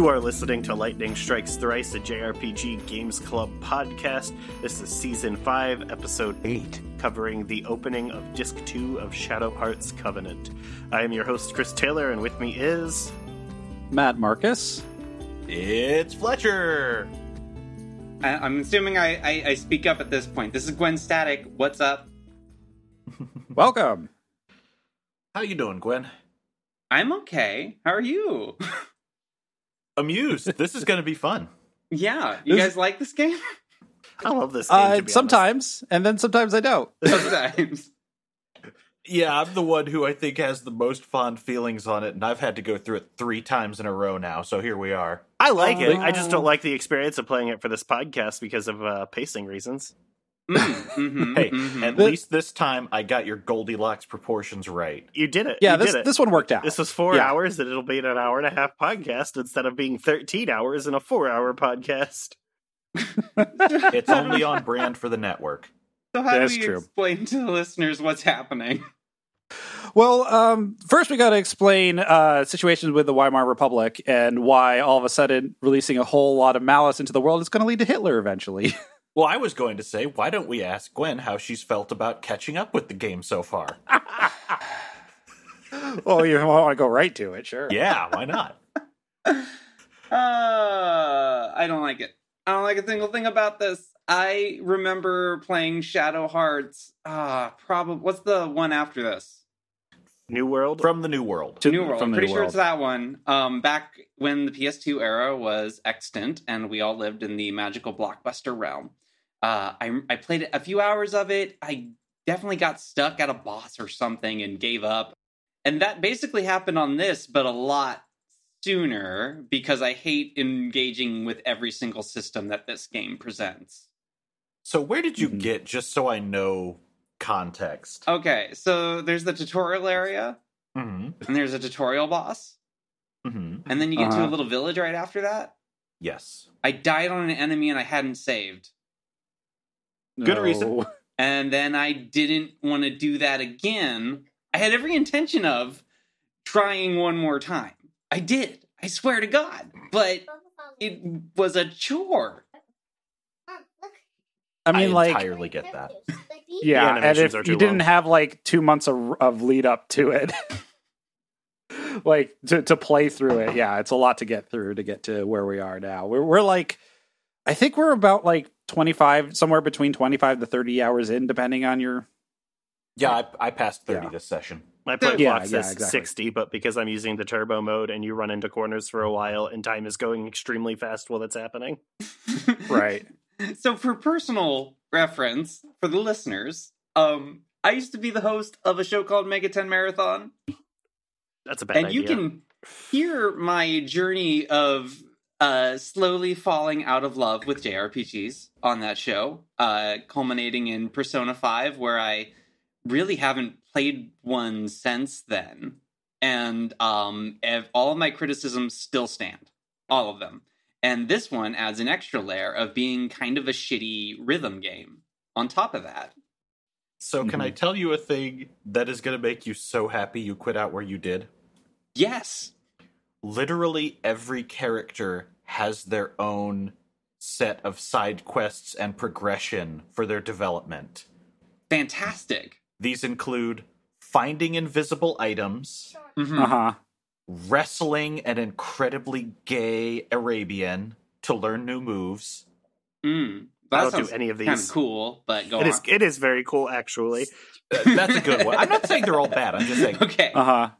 You are listening to Lightning Strikes Thrice, a JRPG Games Club podcast. This is season 5, episode 8, covering the opening of Disc 2 of Shadow Hearts Covenant. I am your host, Chris Taylor, and with me is. Matt Marcus. It's Fletcher. I, I'm assuming I, I, I speak up at this point. This is Gwen Static. What's up? Welcome. How you doing, Gwen? I'm okay. How are you? Amused. this is going to be fun. yeah, you This- guys like this game? I love this game. Uh, to be sometimes, and then sometimes I don't. Sometimes. Yeah, I'm the one who I think has the most fond feelings on it, and I've had to go through it three times in a row now. So here we are. I like it. Oh. I just don't like the experience of playing it for this podcast because of uh, pacing reasons. Mm, mhm, Hey, mhm. at The- least this time I got your Goldilocks proportions right. You did it. Yeah, you this did it. this one worked out. This was four Yeah. hours, and it'll be an hour and a half podcast instead of being 13 hours in a four hour podcast. It's only on brand for the network. so how do That's we true. explain to the listeners what's happening? Well, um, first we got to explain uh, situations with the Weimar Republic and why all of a sudden releasing a whole lot of malice into the world is going to lead to Hitler eventually. Well, I was going to say, why don't we ask Gwen how she's felt about catching up with the game so far? well, you want to go right to it, sure. Yeah, why not? Uh, I don't like it. I don't like a single thing about this. I remember playing Shadow Hearts. Ah, probably. What's the one after this? New World. From the New World. To- New World. from I'm pretty sure World. it's that one. Um, back when the PS2 era was extant and we all lived in the magical blockbuster realm. Uh, I I played a few hours of it. I definitely got stuck at a boss or something and gave up. And that basically happened on this, but a lot sooner because I hate engaging with every single system that this game presents. So where did you Mhm. get, just so I know context? Okay, so there's the tutorial area, Mm-hmm. and there's a tutorial boss, Mm-hmm. and then you get to a Uh-huh. little village right after that. Yes. I died on an enemy and I hadn't saved. Good reason. And then I didn't want to do that again. I had every intention of trying one more time. I did. I swear to God. But it was a chore. I mean, like, entirely get that. yeah, The and animations if are too you didn't have like two months of, of lead up to it, like to, to play through it, yeah, it's a lot to get through to get to where we are now. We're we're like, I think we're about like twenty five, somewhere between twenty five to thirty hours in, depending on your. Yeah, I, I passed 30 Yeah. this session. My play Yeah, clock yeah, says exactly. 60, but because I'm using the turbo mode and you run into corners for a while and time is going extremely fast while it's happening. Right. so for personal reference for the listeners, um, I used to be the host of a show called Mega 10 Marathon. That's a bad idea. and idea. you can hear my journey of uh, slowly falling out of love with JRPGs on that show, uh, culminating in Persona 5, where I really haven't played one since then. And um, ev- all of my criticisms still stand, all of them. And this one adds an extra layer of being kind of a shitty rhythm game on top of that. So, can I tell you a thing that is going to make you so happy you quit out where you did? Yes. Literally every character has their own set of side quests and progression for their development. Fantastic. These include finding invisible items, Mhm. Uh huh. wrestling an incredibly gay Arabian to learn new moves. Mm. I don't do any of kind these. of cool, but go It on. is it is very cool actually. Uh, That's a good one. I'm not saying they're all bad. I'm just saying Okay. Uh huh.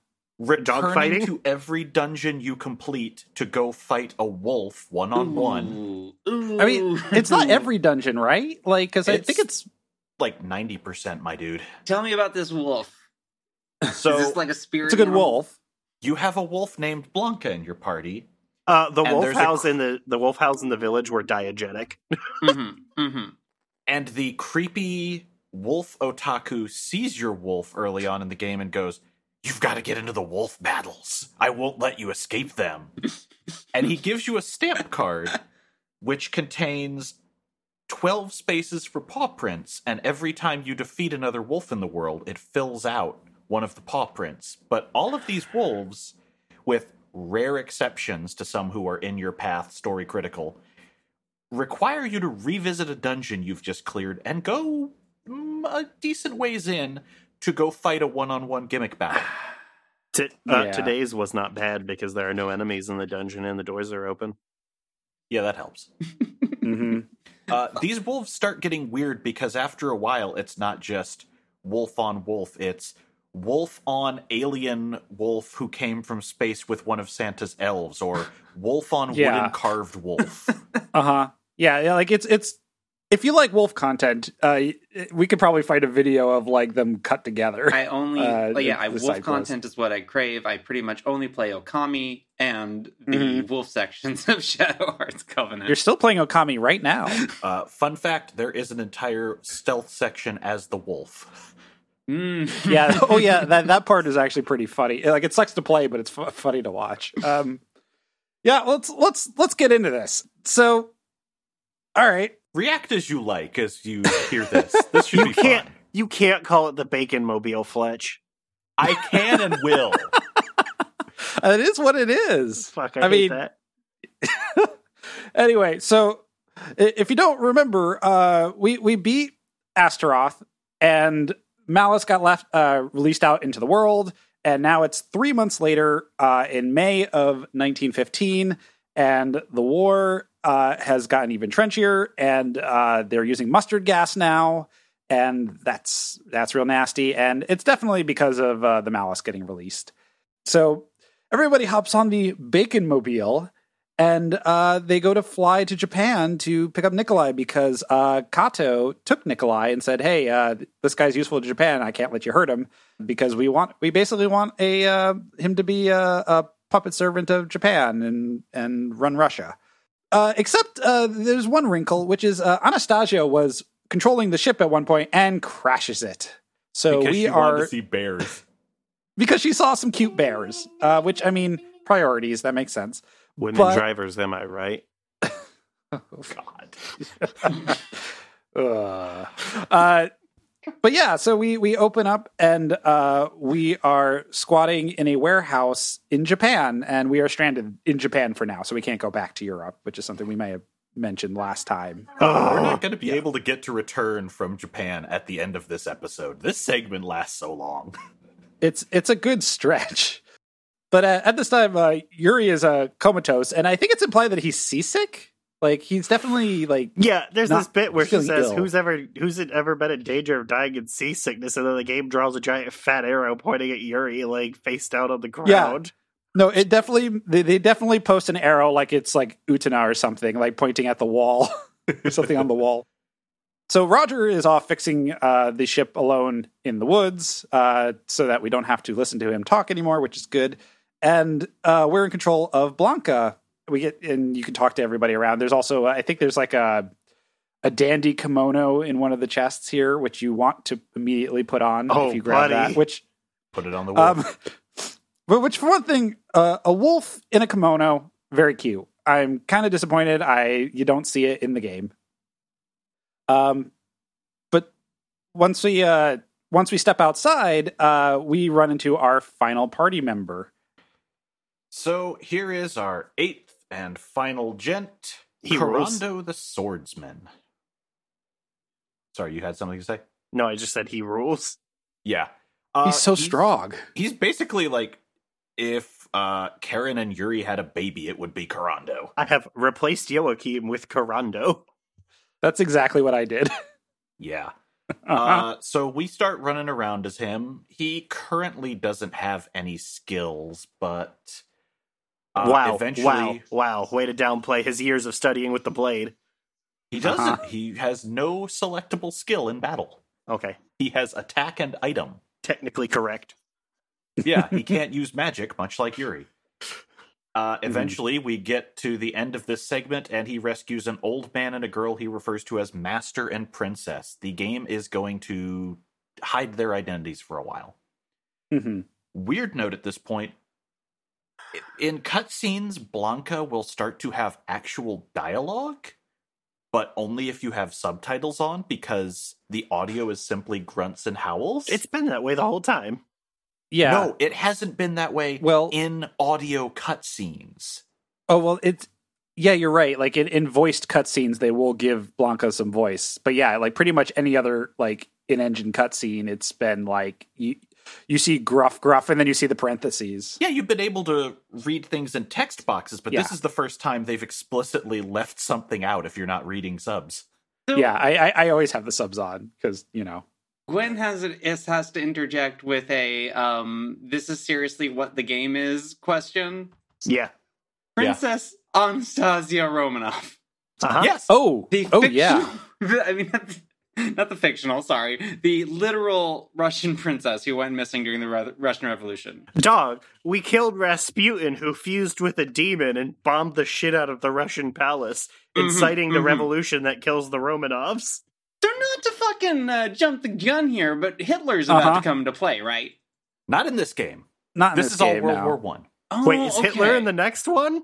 Returning fighting? to every dungeon you complete to go fight a wolf one on one. I mean, it's not every dungeon, right? Like, because I think It's- it's Like 90%, my dude. Tell me about this wolf. So is this like a spirit? it's a good animal? wolf. you have a wolf named Blanca in your party. Uh, the wolf there's a house cr- in the the wolf house in the village were diegetic. Mhm, mhm. And the creepy wolf otaku sees your wolf early on in the game and goes, You've got to get into the wolf battles. I won't let you escape them. and he gives you a stamp card which contains 12 spaces for paw prints. And every time you defeat another wolf in the world, it fills out one of the paw prints. But all of these wolves with rare exceptions to some who are in your path story critical, require you to revisit a dungeon you've just cleared and go mm, a decent ways in to go fight a one-on-one gimmick battle. T- uh, Yeah. Today's was not bad because there are no enemies in the dungeon and the doors are open. Yeah, that helps. hmm Uh, these wolves start getting weird because after a while, it's not just wolf on wolf. It's wolf on alien wolf who came from space with one of Santa's elves, or wolf on Yeah. wooden carved wolf. Uh huh. Yeah, yeah. Like it's it's. If you like wolf content, uh, we could probably find a video of like them cut together. I only, Uh, oh, yeah, I, wolf side quests. content is what I crave. I pretty much only play Okami and the Mhm. wolf sections of Shadow Hearts Covenant. You're still playing Okami right now. uh, fun fact: there is an entire stealth section as the wolf. Mm. yeah. Oh, yeah. That that part is actually pretty funny. Like it sucks to play, but it's f- funny to watch. Um, yeah. Let's let's let's get into this. So, all right. React as you like as you hear this. This should You be can't. fun. You can't call it the Bacon Mobile, Fletch. I can and will. It is what it is. Fuck, I, I hate mean- that. anyway, so if you don't remember, uh, we we beat Astaroth, and Malice got left uh, released out into the world, and now it's three months later, uh, in May of 1915, and the war uh, has gotten even trenchier, and uh, they're using mustard gas now. And that's that's real nasty, and it's definitely because of uh, the Malice getting released. So everybody hops on the Bacon Mobile, and uh, they go to fly to Japan to pick up Nikolai because uh, Kato took Nikolai and said, "Hey, uh, this guy's useful to Japan. I can't let you hurt him because we want we basically want a him to be a, a puppet servant of Japan and and run Russia." Uh, except uh, there's one wrinkle, which is uh, Anastasia was controlling the ship at one point and crashes it. So because we she wanted are to see bears. because she saw some cute bears, uh, which I mean priorities that makes sense. Women but- drivers, am I right? Oh God. uh, uh, but yeah, so we we open up and uh, we are squatting in a warehouse in Japan, and we are stranded in Japan for now, so we can't go back to Europe, which is something we may have mentioned last time. Oh, We're not going to be able to get to return from Japan at the end of this episode. This segment lasts so long. It's it's a good stretch, but uh, at this time, uh, Yuri is uh, comatose, and I think it's implied that he's seasick. Like he's definitely like Yeah, there's this bit where she says, ill. "Who's ever who's ever been in danger of dying in seasickness?" And then the game draws a giant fat arrow pointing at Yuri, like face down on the ground. Yeah. No, it definitely they, they definitely post an arrow like it's like Utana or something, like pointing at the wall or something on the wall. So Roger is off fixing uh, the ship alone in the woods, uh, so that we don't have to listen to him talk anymore, which is good. And uh, we're in control of Blanca. We get and you can talk to everybody around. There's also I think there's like a a dandy kimono in one of the chests here, which you want to immediately put on Oh, if you grab buddy. that. Which Put it on the wolf. um, but which for one thing, uh, a wolf in a kimono, very cute. I'm kind of disappointed. I you don't see it in the game. Um, but once we uh once we step outside, uh, we run into our final party member. so here is our eighth and final gent, He rules. Kurando the Swordsman. Sorry, you had something to say? No, I just said he rules. Yeah. Uh, He's so strong. He's basically like if uh, Karen and Yuri had a baby, it would be Kurando. I have replaced Joachim with Kurando. That's exactly what I did. Yeah. Uh-huh. Uh, so we start running around as him. He currently doesn't have any skills, but uh, wow, eventually wow, wow! Way to downplay his years of studying with the blade. he doesn't. Uh-huh. He has no selectable skill in battle. Okay, He has attack and item. technically correct. Yeah, he can't use magic, much like Yuri. Uh, Mm-hmm. eventually, we get to the end of this segment, and he rescues an old man and a girl he refers to as Master and Princess. The game is going to hide their identities for a while. Mhm. Weird note at this point in cutscenes, Blanca will start to have actual dialogue, but only if you have subtitles on because the audio is simply grunts and howls. It's been that way the whole time. Yeah. No, it hasn't been that way Well- in audio cutscenes. Oh well, it's yeah, you're right. Like in, in voiced cutscenes, they will give Blanca some voice, but yeah, like pretty much any other like in-engine cutscene, it's been like you you see gruff, gruff, and then you see the parentheses. Yeah, you've been able to read things in text boxes, but this is the first time they've explicitly left something out if you're not reading subs. So Yeah, I, I I always have the subs on because you know. Gwen has it is- has to interject with a um this is seriously what the game is question. Yeah. Princess Anastasia Romanov. Uh-huh. Yes. Oh, The oh fictional, yeah. I mean not the, fictional, sorry. The literal Russian princess who went missing during the Re- Russian Revolution. Dog, we killed Rasputin, who fused with a demon and bombed the shit out of the Russian palace, Mhm, inciting the mhm. revolution that kills the Romanovs. So not to fucking uh, jump the gun here, but Hitler's about Uh-huh. to come into play, right? Not in this game. Not in This, this, is all World no. War One. Oh, Wait, is Hitler in the next one?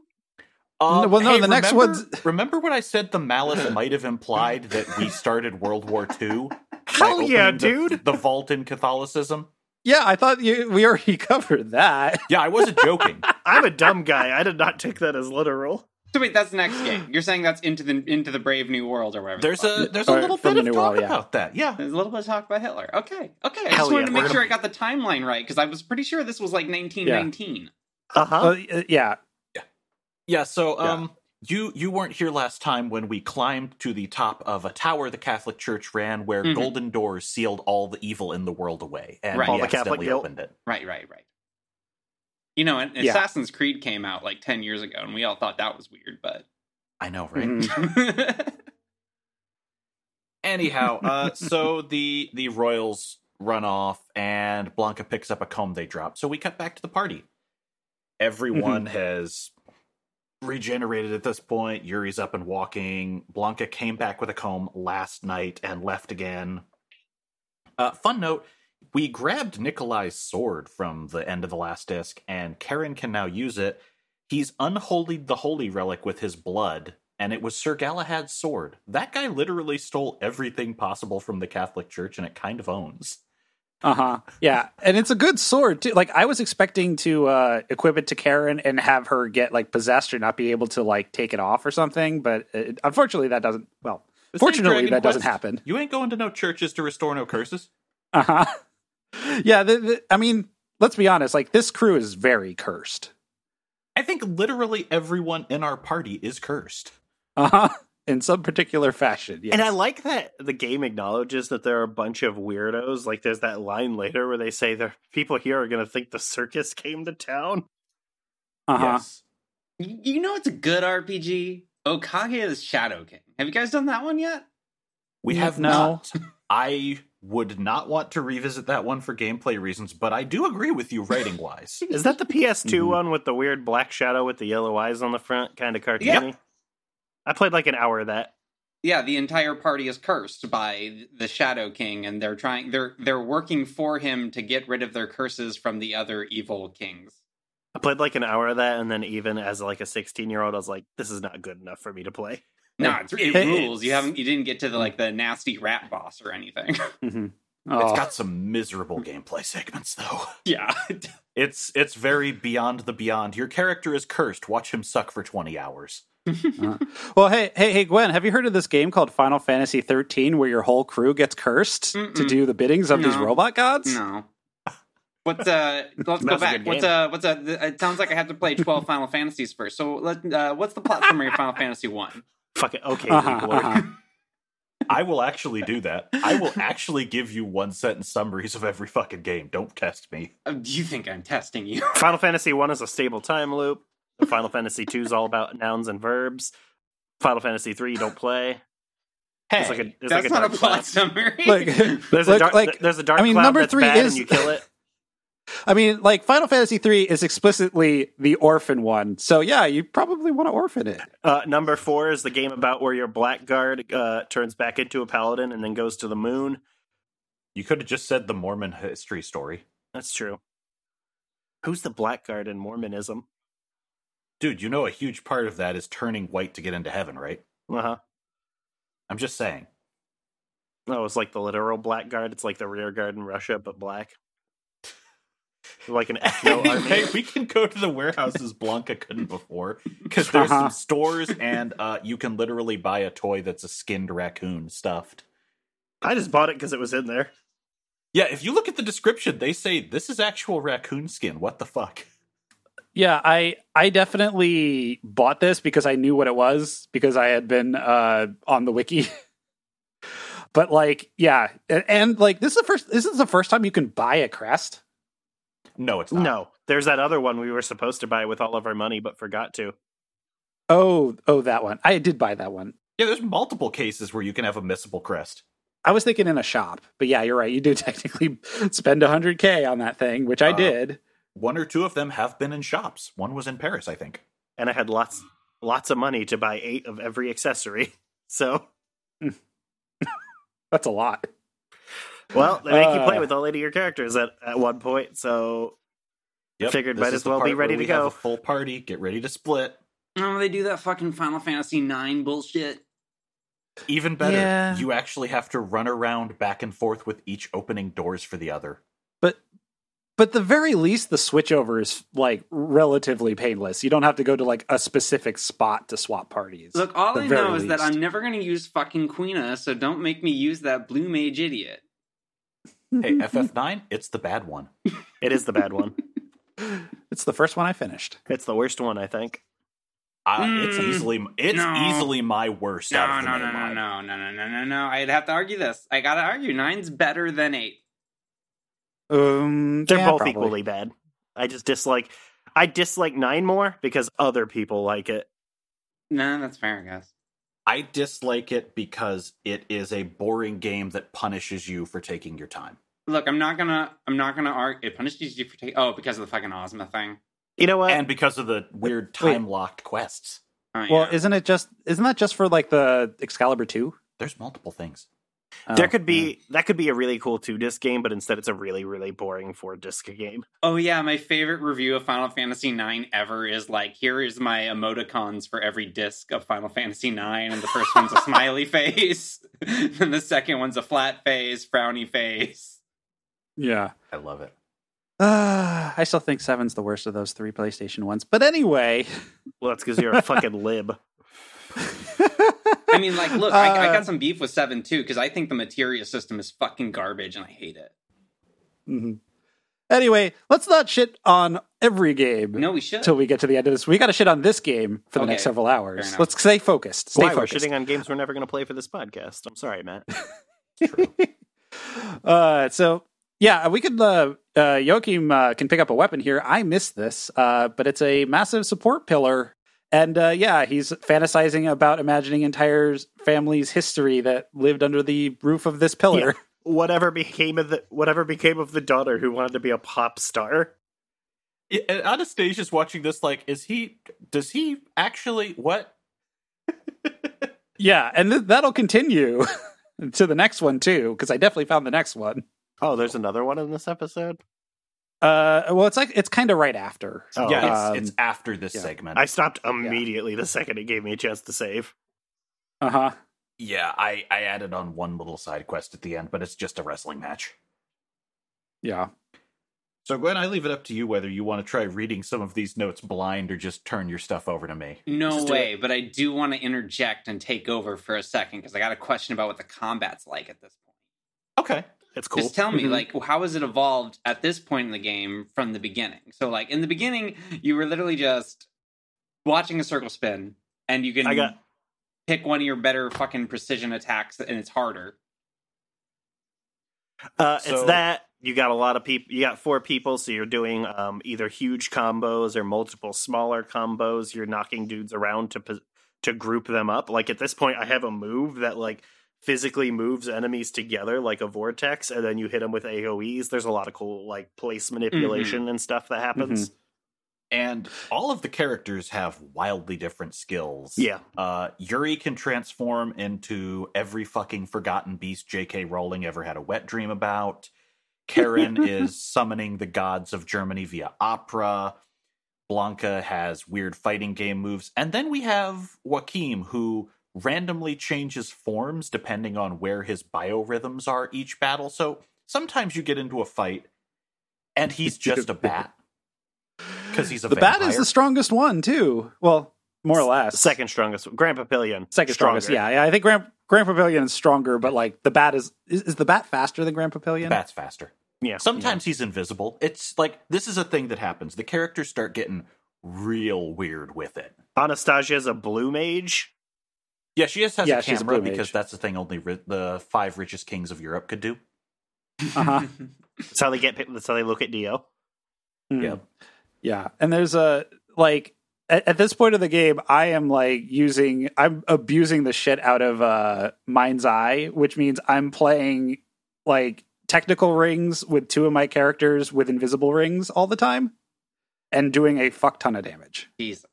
Um, well, no, hey, the next remember- one's- Remember what I said? The malice might have implied that we started World War II. by Hell yeah, opening the- dude. The, vault in Catholicism. Yeah, I thought you, we already covered that. Yeah, I wasn't joking. I'm a dumb guy. I did not take that as literal. So wait, that's the next game. You're saying that's into the into the Brave New World or whatever. There's a there's a Or little bit of talk World, yeah. about that. Yeah. There's a little bit of talk about Hitler. Okay, okay. I Hell just wanted yeah, to we're make sure gonna- I got the timeline right because I was pretty sure this was like 1919. Uh huh. Well, uh, yeah, Yeah, so Yeah. um you you weren't here last time when we climbed to the top of a tower the Catholic Church ran where Mhm. golden doors sealed all the evil in the world away and Right. All the Catholic accidentally guilt. opened it. Right, right, right. You know, and Yeah. Assassin's Creed came out like 10 years ago, and we all thought that was weird, but. I know, right? Mhm. Anyhow, uh so the the royals run off and Blanca picks up a comb they drop. So we cut back to the party. Everyone has regenerated at this point. Yuri's up and walking. Blanca came back with a comb last night and left again. Uh, fun note we grabbed Nikolai's sword from the end of the last disc, and Karen can now use it. He's unholied the holy relic with his blood, and it was Sir Galahad's sword. That guy literally stole everything possible from the Catholic Church, and it kind of owns. Uh huh, yeah, and it's a good sword too. Like I was expecting to uh equip it to Karen and have her get like possessed or not be able to like take it off or something, but uh unfortunately that doesn't. Well, This ain't fortunately Dragon that doesn't happen. You ain't going to no churches to restore no curses. Uh huh. Yeah, the, the, I mean, let's be honest. Like this crew is very cursed. I think literally everyone in our party is cursed. Uh huh. In some particular fashion. Yes. And I like that the game acknowledges that there are a bunch of weirdos. Like there's that line later where they say the people here are going to think the circus came to town. Uh huh. Yes. You know, it's a good RPG. Okage is Shadow King. Have you guys done that one yet? We have no. not. I would not want to revisit that one for gameplay reasons, but I do agree with you writing wise. Is that the PS2 Mhm. one with the weird black shadow with the yellow eyes on the front, kind of cartoony? Yeah. I played like an hour of that. Yeah, the entire party is cursed by the Shadow King, and they're trying. They're they're working for him to get rid of their curses from the other evil kings. I played like an hour of that, and then even as like a 16 year old, I was like, this is not good enough for me to play. No, it's, it rules. You haven't. You didn't get to the like the nasty rat boss or anything. Mhm. It's Oh. got some miserable gameplay segments though. yeah. It's it's very beyond the beyond. Your character is cursed. Watch him suck for 20 hours. Well, hey, hey, hey, Gwen, have you heard of this game called Final Fantasy 13 where your whole crew gets cursed to Mm-mm. do the biddings of these robot gods? No. What's uh? Let's go back. What's game. uh? What's uh? It sounds like I have to play twelve Final Fantasies first. So let. Uh, what's the plot summary of Final Fantasy One? Fuck it. Okay, Uh-huh, uh-huh. I will actually do that. I will actually give you one sentence summaries of every fucking game. Don't test me. Uh, Do you think I'm testing you? Final Fantasy 1 is a stable time loop. Final Fantasy 2 is all about nouns and verbs. Final Fantasy 3 you don't play. Hey, There's like a, there's That's like a not a plot cloud. summary. Like, There's a dark, like- there's a dark I mean, cloud number that's three bad is- and you kill it. I mean, like Final Fantasy 3 is explicitly the orphan one. So, yeah, you probably want to orphan it. Uh, number four is the game about where your blackguard uh, turns back into a paladin and then goes to the moon. you could have just said the Mormon history story. That's true. Who's the blackguard in Mormonism? Dude, you know a huge part of that is turning white to get into heaven, right? Uh huh. I'm just saying. No, it's like the literal black guard. It's like the rear guard in Russia, but black. like an ethno army. hey, we can go to the warehouses Blanca couldn't before because there's Uh-huh. some stores and uh, you can literally buy a toy that's a skinned raccoon stuffed. I just bought it because it was in there. Yeah, if you look at the description, they say this is actual raccoon skin. What the fuck? Yeah, I I definitely bought this because I knew what it was because I had been uh on the wiki. but like, yeah, and, and like this is the first this is the first time you can buy a crest. No, it's not. No, there's that other one we were supposed to buy with all of our money, but forgot to. Oh, oh that one. I did buy that one. Yeah, there's multiple cases where you can have a missable crest. I was thinking in a shop, but yeah, you're right. You do technically spend 100k on that thing, which I Uh, did. One or two of them have been in shops. One was in Paris, I think. And I had lots, lots of money to buy eight of every accessory. So, That's a lot. well, they make you play Uh. with all eight of your characters at, at one point. So, Yep, Figured might as well be ready to we have go. a full party. Get ready to split. Oh, they do that fucking Final Fantasy Nine bullshit. Even better, Yeah. you actually have to run around back and forth with each opening doors for the other. But but the very least the switchover is like relatively painless. You don't have to go to like a specific spot to swap parties. Look, all I very know is that. I'm never going to use fucking Quina, so don't make me use that blue mage idiot. Hey, FF9, it's the bad one. it is the bad one. It's the first one I finished. It's the worst one, I think. Uh, it's Mm, easily it's no. easily my worst No, out of the no, no, no, no, no, no, no, no, no. I'd have to argue this. I gotta argue. Nine's better than eight. Um, They're yeah, both probably. equally bad. I just dislike. I dislike nine more because other people like it. No, that's fair, I guess. I dislike it because it is a boring game that punishes you for taking your time. Look, I'm not gonna. I'm not gonna argue. It punishes you for taking. Oh, because of the fucking Ozma thing. You know what? And because of the weird time locked quests. Oh, Well, yeah. isn't it just isn't that just for like the Excalibur two? There's multiple things. There could be that could be a really cool two disc game, but instead it's a really really boring four disc game. Oh yeah, my favorite review of Final Fantasy IX ever is like, here is my emoticons for every disc of Final Fantasy IX, and the first one's a smiley face, and the second one's a flat face, frowny face. yeah. I love it. Uh, I still think seven's the worst of those three PlayStation ones. But anyway, Well, that's because you're a fucking lib. I mean, like, look, I, I Uh, got some beef with seven too because I think the materia system is fucking garbage and I hate it. Mhm. Anyway, let's not shit on every game No, we should. until we get to the end of this. We got to shit on this game for the Okay, next several hours. Let's stay focused. Stay Why we're focused. shitting on games we're never going to play for this podcast? I'm sorry, Matt. uh, so yeah, we could. Uh, uh, Joachim uh, can pick up a weapon here. I missed this, uh, but it's a massive support pillar, and uh, yeah, he's fantasizing about imagining entire family's history that lived under the roof of this pillar. whatever became of the whatever became of the daughter who wanted to be a pop star. Yeah, Anastasia's watching this like, is he does he actually what? Yeah, and th- that'll continue to the next one too, because I definitely found the next one. Oh, there's another one in this episode. Uh, well, it's like it's kind of right after. Oh, yeah, um, it's, it's after this yeah. segment. I stopped immediately the second it gave me a chance to save. Uh huh. yeah, I, I added on one little side quest at the end, but it's just a wrestling match. Yeah. So Gwen, I leave it up to you whether you want to try reading some of these notes blind or just turn your stuff over to me. no Just do way, but I do want to interject and take over for a second because I got a question about what the combat's like at this point. Okay. It's cool. Just tell me, Mhm. like, how has it evolved at this point in the game from the beginning? So, like, in the beginning, you were literally just watching a circle spin, and you can I got pick one of your better fucking precision attacks, and it's harder. uh, So- it's that you got a lot of people. You got four people, so you're doing um, either huge combos or multiple smaller combos. You're knocking dudes around to to group them up. Like at this point, I have a move that like physically moves enemies together like a vortex, and then you hit them with AOE's. There's a lot of cool like place manipulation and stuff that happens. And all of the characters have wildly different skills. Yeah, Uh, Yuri can transform into every fucking forgotten beast J.K. Rowling ever had a wet dream about. Karen is summoning the gods of Germany via opera. Blanca has weird fighting game moves. And then we have Joachim, who randomly changes forms depending on where his biorhythms are each battle. So sometimes you get into a fight and he's just a bat because he's a the vampire. bat is the strongest one too. Well, more or less. Second strongest. Grand Papillion. second stronger. strongest. Yeah, yeah. I think Grand Grand Papillion is stronger, but like the bat is is, is the bat faster than Grand Papillion? bat's faster. Yeah. Sometimes he's invisible. It's like this is a thing that happens. The characters start getting real weird with it. Anastasia's a blue mage. Yeah, she just has Yeah, a she's a camera because mage. that's the thing only ri- the five richest kings of Europe could do. Uh-huh. That's how they get. That's how they look at Dio. Mm. Yeah. Yeah. And there's a like at, at this point of the game, I am like using I'm abusing the shit out of uh Mind's Eye, which means I'm playing like technical rings with two of my characters with invisible rings all the time and doing a fuck ton of damage. Jesus.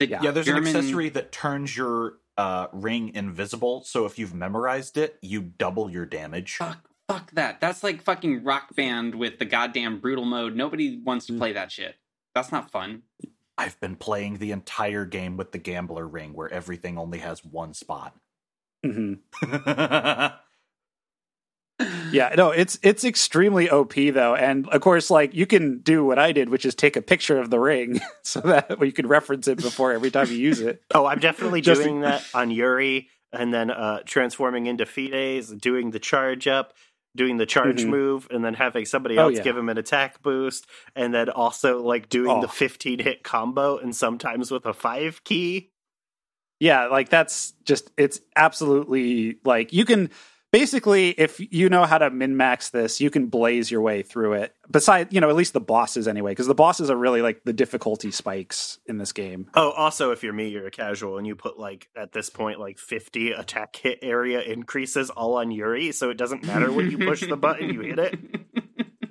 The Yeah. Yeah, there's German- an accessory that turns your uh, ring invisible. So if you've memorized it, you double your damage. Fuck, fuck that. That's like fucking rock band with the goddamn brutal mode. Nobody wants Mm. to play that shit. That's not fun. I've been playing the entire game with the gambler ring, where everything only has one spot. hmm yeah, no, it's it's extremely OP though, and of course, like you can do what I did, which is take a picture of the ring so that you can reference it before every time you use it. Oh, I'm definitely Just- doing that on Yuri, and then uh transforming into Fides, doing the charge up, doing the charge Mhm. move, and then having somebody Oh, else yeah. give him an attack boost, and then also like doing the Oh. 15 hit combo, and sometimes with a five key. Yeah, like that's just it's absolutely like you can basically if you know how to min max this, you can blaze your way through it. Besides, you know, at least the bosses anyway, because the bosses are really like the difficulty spikes in this game. Oh, also, if you're me, you're a casual, and you put like at this point like 50 attack hit area increases all on Yuri, so it doesn't matter when you push the button, you hit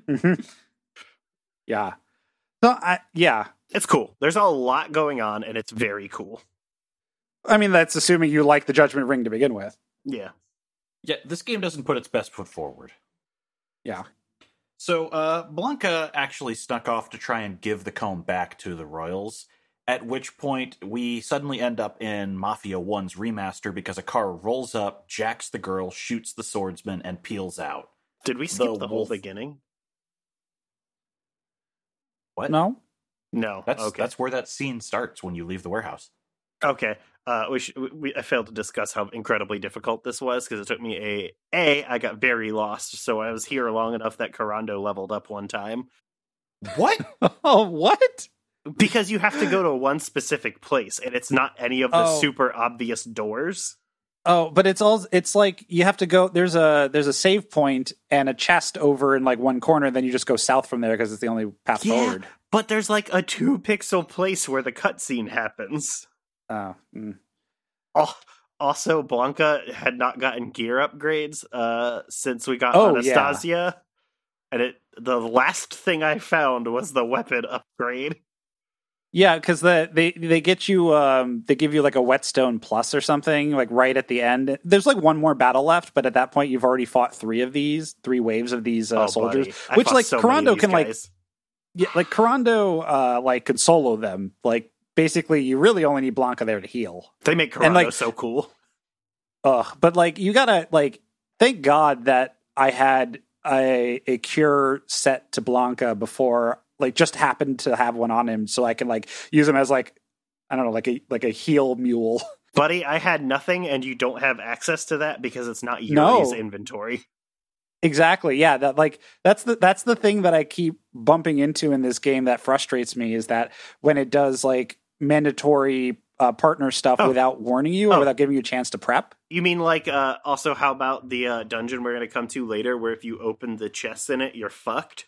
it. yeah. So I yeah. It's cool. There's a lot going on, and it's very cool. I mean that's assuming you like the Judgment Ring to begin with. Yeah. This game doesn't put its best foot forward. Yeah. So uh, Blanca actually snuck off to try and give the comb back to the royals. At which point, we suddenly end up in Mafia 1's remaster because a car rolls up, jacks the girl, shoots the swordsman, and peels out. Did we skip The the, whole wolf- beginning? What? No? No. That's okay. that's where that scene starts when you leave the warehouse. Okay. Uh, we, sh- we- we I failed to discuss how incredibly difficult this was because it took me a a I got very lost, so I was here long enough that Kurando leveled up one time What? Oh, what? because you have to go to one specific place and it's not any of the Oh. super obvious doors. Oh, but it's all it's like you have to go there's a there's a save point and a chest over in like one corner then you just go south from there because it's the only path Yeah. forward. But there's like a two pixel place where the cutscene happens. Oh. mm. Oh, also, Blanca had not gotten gear upgrades uh, since we got Oh, Anastasia, and it the last thing I found was the weapon upgrade. Yeah, because the they they get you um they give you like a whetstone plus or something like right at the end. There's like one more battle left, but at that point you've already fought three of these, three waves of these uh, Oh, soldiers. which like so many of Kurando these can like yeah, like Kurando uh like can solo them. Like basically you really only need Blanca there to heal. they make and, like- so cool. Ugh, but like you gotta like thank God that I had a a cure set to Blanca before like just happened to have one on him so I can like use him as like I don't know like a like a heal mule. Buddy, I had nothing, and you don't have access to that because it's not Yuri's No. inventory. exactly. Yeah, that like that's the that's the thing that I keep bumping into in this game that frustrates me is that when it does like mandatory uh, partner stuff Oh. without warning you or Oh. without giving you a chance to prep. You mean like uh also how about the uh dungeon we're gonna come to later where if you open the chest in it, you're fucked?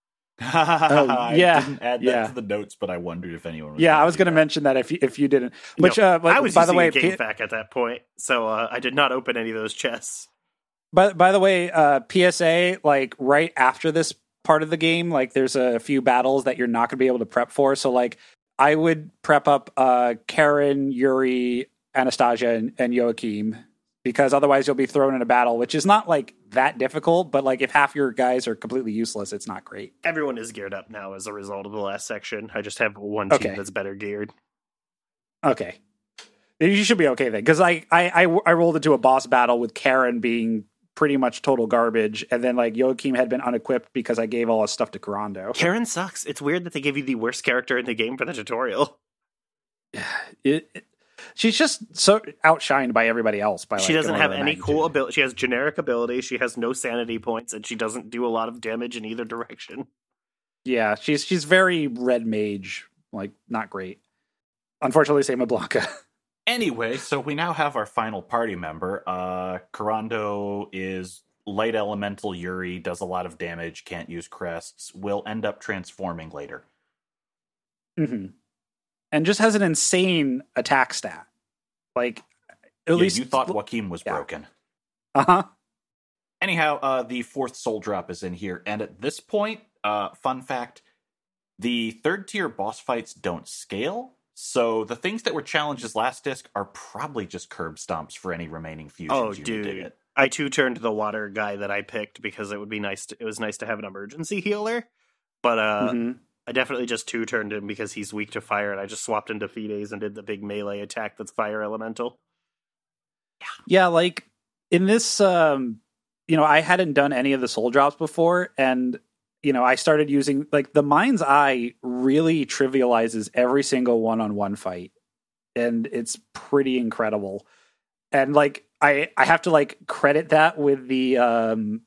I yeah, didn't add that yeah. to the notes, but I wondered if anyone was Yeah, I was going to mention that if you, if you didn't. Which No, uh but I was by the way, a game P- fac at that point, so uh, I did not open any of those chests. By by the way, uh, PSA, like right after this part of the game, like there's a few battles that you're not going to be able to prep for. So like, I would prep up uh, Karen, Yuri, Anastasia, and, and Joachim because otherwise you'll be thrown in a battle, which is not like that difficult. But like, if half your guys are completely useless, it's not great. Everyone is geared up now as a result of the last section. I just have one team Okay. that's better geared. Okay, you should be okay then because I, I I I rolled into a boss battle with Karen being pretty much total garbage, and then like Joachim had been unequipped because I gave all his stuff to Kurando. Karen sucks. It's weird that they give you the worst character in the game for the tutorial. It, it- she's just so outshined by everybody else. By she like, doesn't have order of any cool magnitude. ability. She has generic ability. She has no sanity points, and she doesn't do a lot of damage in either direction. Yeah, she's she's very red mage, like not great. Unfortunately, same with Blanca. Anyway, so we now have our final party member. Uh Kurando is light elemental Yuri, does a lot of damage, can't use crests, will end up transforming later. hmm And just has an insane attack stat. Like at Yeah, least you thought Joaquin was yeah. broken. Uh huh. Anyhow, uh, the fourth soul drop is in here, and at this point, uh, fun fact: the third tier boss fights don't scale, so the things that were challenges last disc are probably just curb stomps for any remaining fusions. Oh, you need to dude. I too turned to the water guy that I picked because it would be nice. To, it was nice to have an emergency healer, but uh, Mhm. I definitely just two turned him because he's weak to fire, and I just swapped into Fides and did the big melee attack that's fire elemental. Yeah, like in this um you know, I hadn't done any of the soul drops before and you know, I started using like the mind's eye really trivializes every single one-on-one fight and it's pretty incredible. And like I I have to like credit that with the um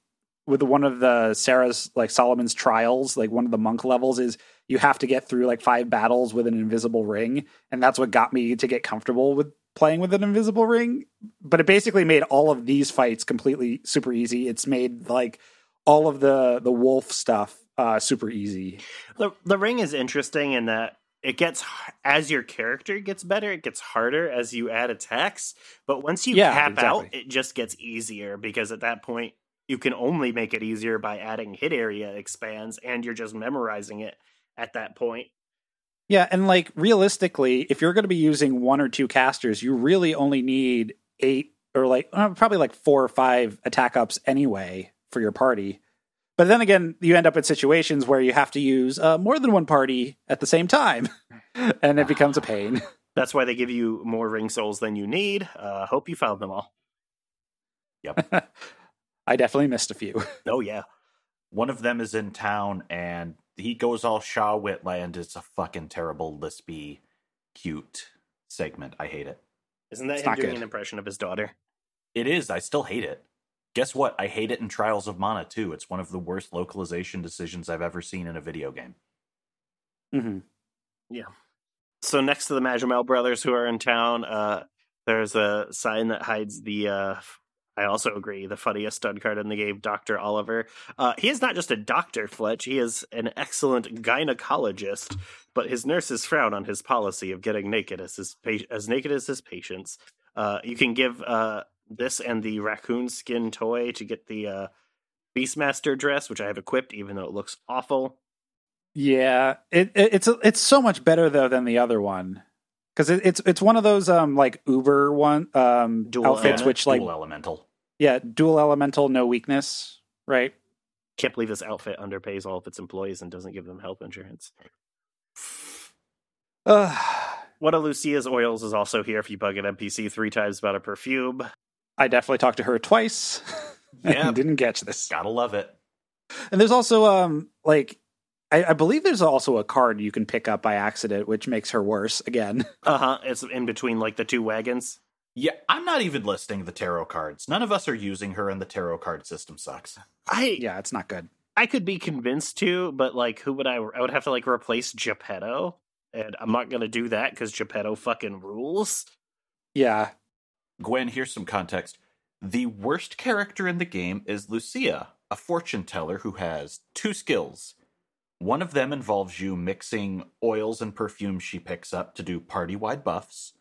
with one of the Sarah's like Solomon's trials, like one of the monk levels is you have to get through like five battles with an invisible ring and that's what got me to get comfortable with playing with an invisible ring but it basically made all of these fights completely super easy it's made like all of the the wolf stuff uh super easy The the ring is interesting in that it gets as your character gets better, it gets harder as you add attacks. But once you Yeah, cap out, it just gets easier because at that point you can only make it easier by adding hit area expands, and you're just memorizing it at that point. yeah and like realistically if you're going to be using one or two casters you really only need eight or like uh, probably like four or five attack ups anyway for your party but then again you end up in situations where you have to use uh, more than one party at the same time and it becomes a pain That's why they give you more ring souls than you need. Uh, hope you found them all. Yep. I definitely missed a few Oh yeah, One of them is in town, and he goes all Shaw Whitland. It's a fucking terrible, lispy, cute segment. I hate it. isn't that It's him doing good. an impression of his daughter? It is. I still hate it. Guess what? I hate it in Trials of Mana too. It's one of the worst localization decisions I've ever seen in a video game. Mm-hmm. Yeah. So next to the Majamel brothers who are in town, uh, there's a sign that hides the. Uh, I also agree the funniest stud card in the game, Doctor Oliver. Uh, he is not just a doctor, Fletch. He is an excellent gynecologist, but his nurses frown on his policy of getting naked as his pa- as naked as his patients. Uh, you can give uh, this and the raccoon skin toy to get the uh, Beastmaster dress, which I have equipped, even though it looks awful. Yeah, it, it it's it's so much better though than the other one because it, it's it's one of those um like Uber one um Dual outfits element, which like Dual elemental. yeah dual elemental no weakness right Can't believe this outfit underpays all of its employees and doesn't give them health insurance. uh, One of Lucia's oils is also here if you bug an NPC three times about a perfume. I definitely talked to her twice Yeah. and didn't catch this Gotta love it. and there's also um like I, I believe there's also a card you can pick up by accident which makes her worse again Uh huh. It's in between like the two wagons. Yeah, I'm not even listing the tarot cards. None of us are using her, and the tarot card system sucks. I yeah it's not good I could be convinced to, but like, who would I? I would have to like replace Geppetto, and I'm not gonna do that because Geppetto fucking rules. yeah Gwen, here's some context. The worst character in the game is Lucia, a fortune teller who has two skills. One of them involves you mixing oils and perfumes she picks up to do party wide buffs.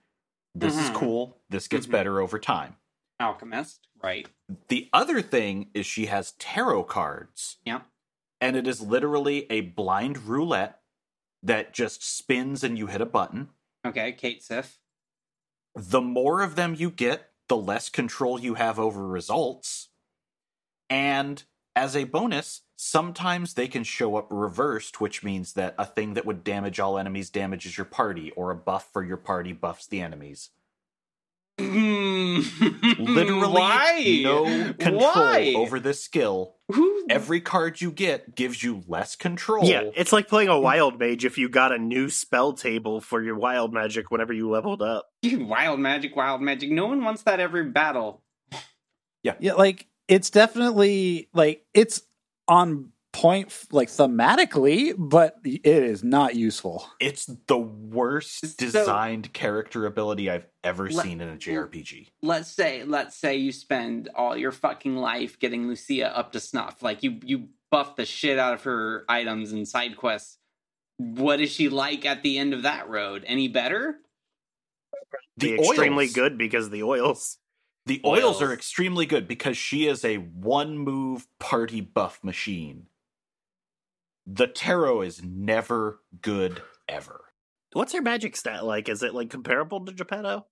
This is Mhm. cool. This gets Mhm. better over time. Alchemist, right? The other thing is she has tarot cards. Yeah. And it is literally a blind roulette that just spins and you hit a button. Okay, Kate Sif. The more of them you get, the less control you have over results. And as a bonus, sometimes they can show up reversed, which means that a thing that would damage all enemies damages your party, or a buff for your party buffs the enemies. Hmm. Literally, Why? no control Why? over this skill. Who? Every card you get gives you less control. Yeah, it's like playing a wild mage if you got a new spell table for your wild magic whenever you leveled up. wild magic, wild magic. No one wants that every battle. Yeah. Yeah, like it's definitely like it's on point like thematically, but it is not useful. It's the worst So- designed character ability I've ever Let- seen in a JRPG. Let's say, let's say you spend all your fucking life getting Lucia up to snuff. Like you, you buff the shit out of her items and side quests. What is she like at the end of that road? Any better? Be The extremely oils. good because of the oils. The oils. Oils. are extremely good because she is a one move party buff machine. The tarot is never good ever. What's her magic stat like? Is it like comparable to Geppetto?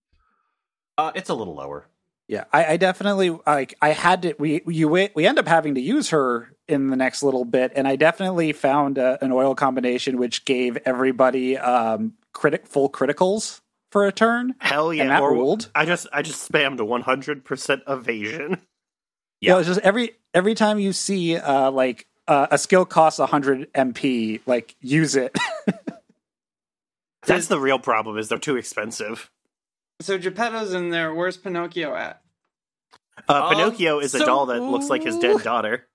Uh, it's a little lower. Yeah, I, I definitely like. I had to. We you we end up having to use her in the next little bit, and I definitely found a, an oil combination which gave everybody um critic full criticals for a turn. Hell yeah! And that or- ruled. I just I just spammed one hundred percent evasion. Yeah, it's just every every time you see uh like uh, a skill costs 100 MP, like use it. That's the real problem. Is they're too expensive. So Geppetto's in there. Where's Pinocchio at? Uh, Um, Pinocchio is a doll that looks like his dead daughter.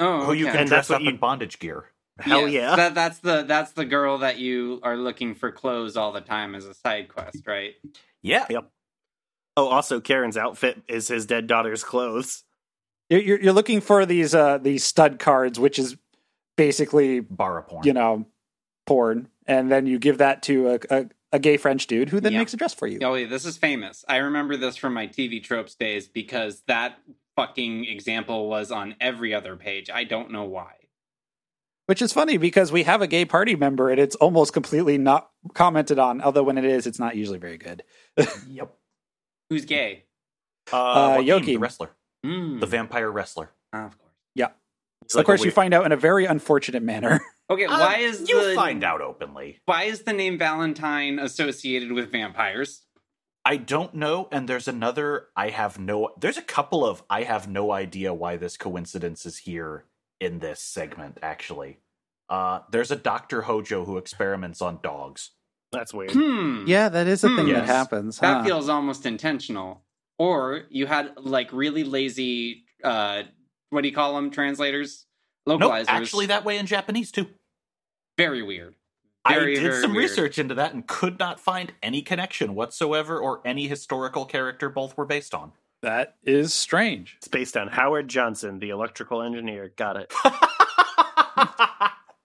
Oh, Who you can dress that's what up you- in bondage gear. Hell Yes, yeah! That, that's the that's the girl that you are looking for clothes all the time as a side quest, right? Yeah. Yep. Oh, also Karin's outfit is his dead daughter's clothes. You're, you're you're looking for these uh these stud cards, which is basically Bara porn. you know porn, and then you give that to a a, a gay French dude who then Yeah. makes a dress for you. Oh, yeah, this is famous. I remember this from my TV tropes days because that fucking example was on every other page. I don't know why. Which is funny because we have a gay party member and it's almost completely not commented on. Although when it is, it's not usually very good. Yep. Who's gay? Uh, Uh, Joaquin, Yoki. the wrestler, Mm. the vampire wrestler. Ah, of course. It's of like a course, you weird- find out in a very unfortunate manner. Okay, Uh, why is you the find out openly? why is the name Valentine associated with vampires? I don't know, and there's another. I have no. There's a couple of. I have no idea why this coincidence is here in this segment. Actually, uh, there's a Doctor Hojo who experiments on dogs. That's weird. Hmm. yeah, that is a Hmm. thing Yes. that happens. That huh? feels almost intentional. Or you had like really lazy uh what do you call them? Translators? Nope, Localizers. actually, that way in Japanese too. very weird. Very, I did very some weird. research into that and could not find any connection whatsoever or any historical character both were based on. that is strange. It's based on Howard Johnson, the electrical engineer. Got it.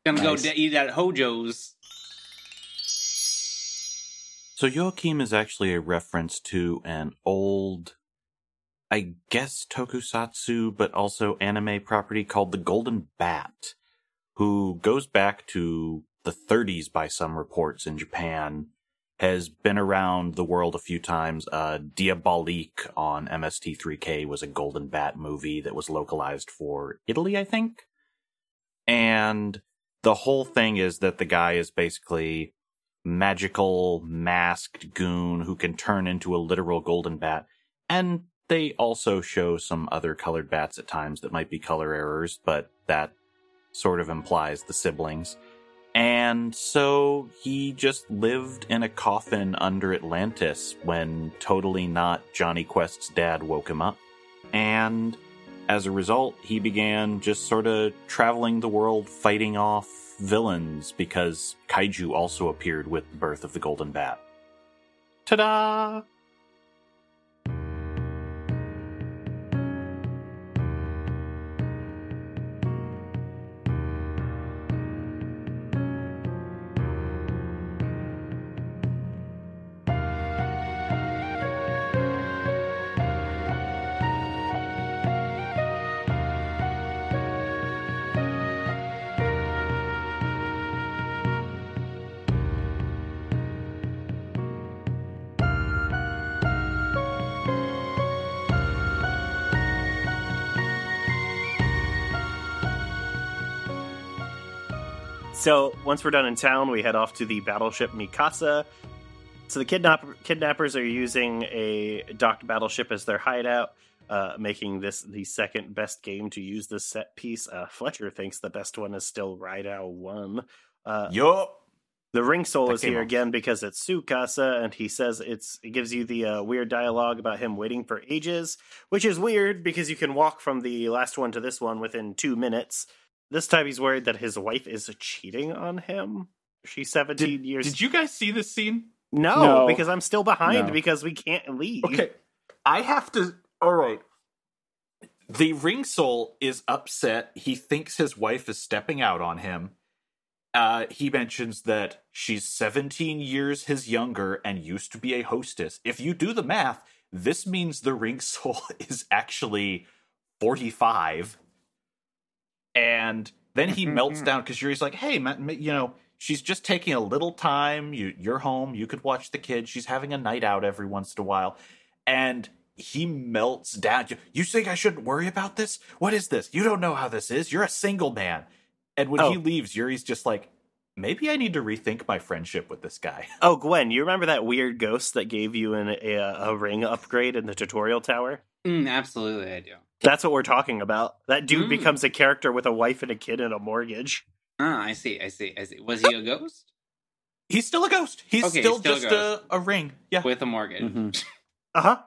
Gonna go Nice. to eat at Hojo's. So Joachim is actually a reference to an old, I guess tokusatsu, but also anime property called the Golden Bat, who goes back to the 30s by some reports in Japan, has been around the world a few times. Uh, Diabolique on MST3K was a Golden Bat movie that was localized for Italy, I think. And the whole thing is that the guy is basically magical masked goon who can turn into a literal golden bat. And they also show some other colored bats at times that might be color errors, but that sort of implies the siblings. And so he just lived in a coffin under Atlantis when totally not Jonny Quest's dad woke him up. And as a result, he began just sort of traveling the world fighting off villains because kaiju also appeared with the birth of the Golden Bat. Ta da! So once we're done in town, we head off to the battleship Mikasa. So the kidnap- kidnappers are using a docked battleship as their hideout, uh, making this the second best game to use this set piece. Uh, Fletcher thinks the best one is still Rydao 1. Uh, Yup. the ring soul That is here off. again because it's Sukasa, and he says it's it gives you the uh, weird dialogue about him waiting for ages, which is weird because you can walk from the last one to this one within two minutes. This time he's worried that his wife is cheating on him. She's seventeen years. Did you guys see this scene? No, No. because I'm still behind No. because we can't leave. Okay. I have to. All right. The ring soul is upset. He thinks his wife is stepping out on him. Uh, he mentions that she's 17 years his younger and used to be a hostess. If you do the math, this means the ring soul is actually 45. And then he melts down because Yuri's like, hey, man, ma- you know, she's just taking a little time. You, you're home. You could watch the kids. She's having a night out every once in a while. And he melts down. You, you think I shouldn't worry about this? What is this? You don't know how this is. You're a single man. And when Oh. he leaves, Yuri's just like, maybe I need to rethink my friendship with this guy. Oh, Gwen, you remember that weird ghost that gave you an, a, a ring upgrade in the tutorial tower? Mm, absolutely, I do. That's what we're talking about. That dude Mm. becomes a character with a wife and a kid and a mortgage. Ah, I see, I see, I see. Was he a ghost He's still a ghost. He's Okay, still, he's still a just ghost. a, a ring. Yeah. with a mortgage? Mhm. Uh huh.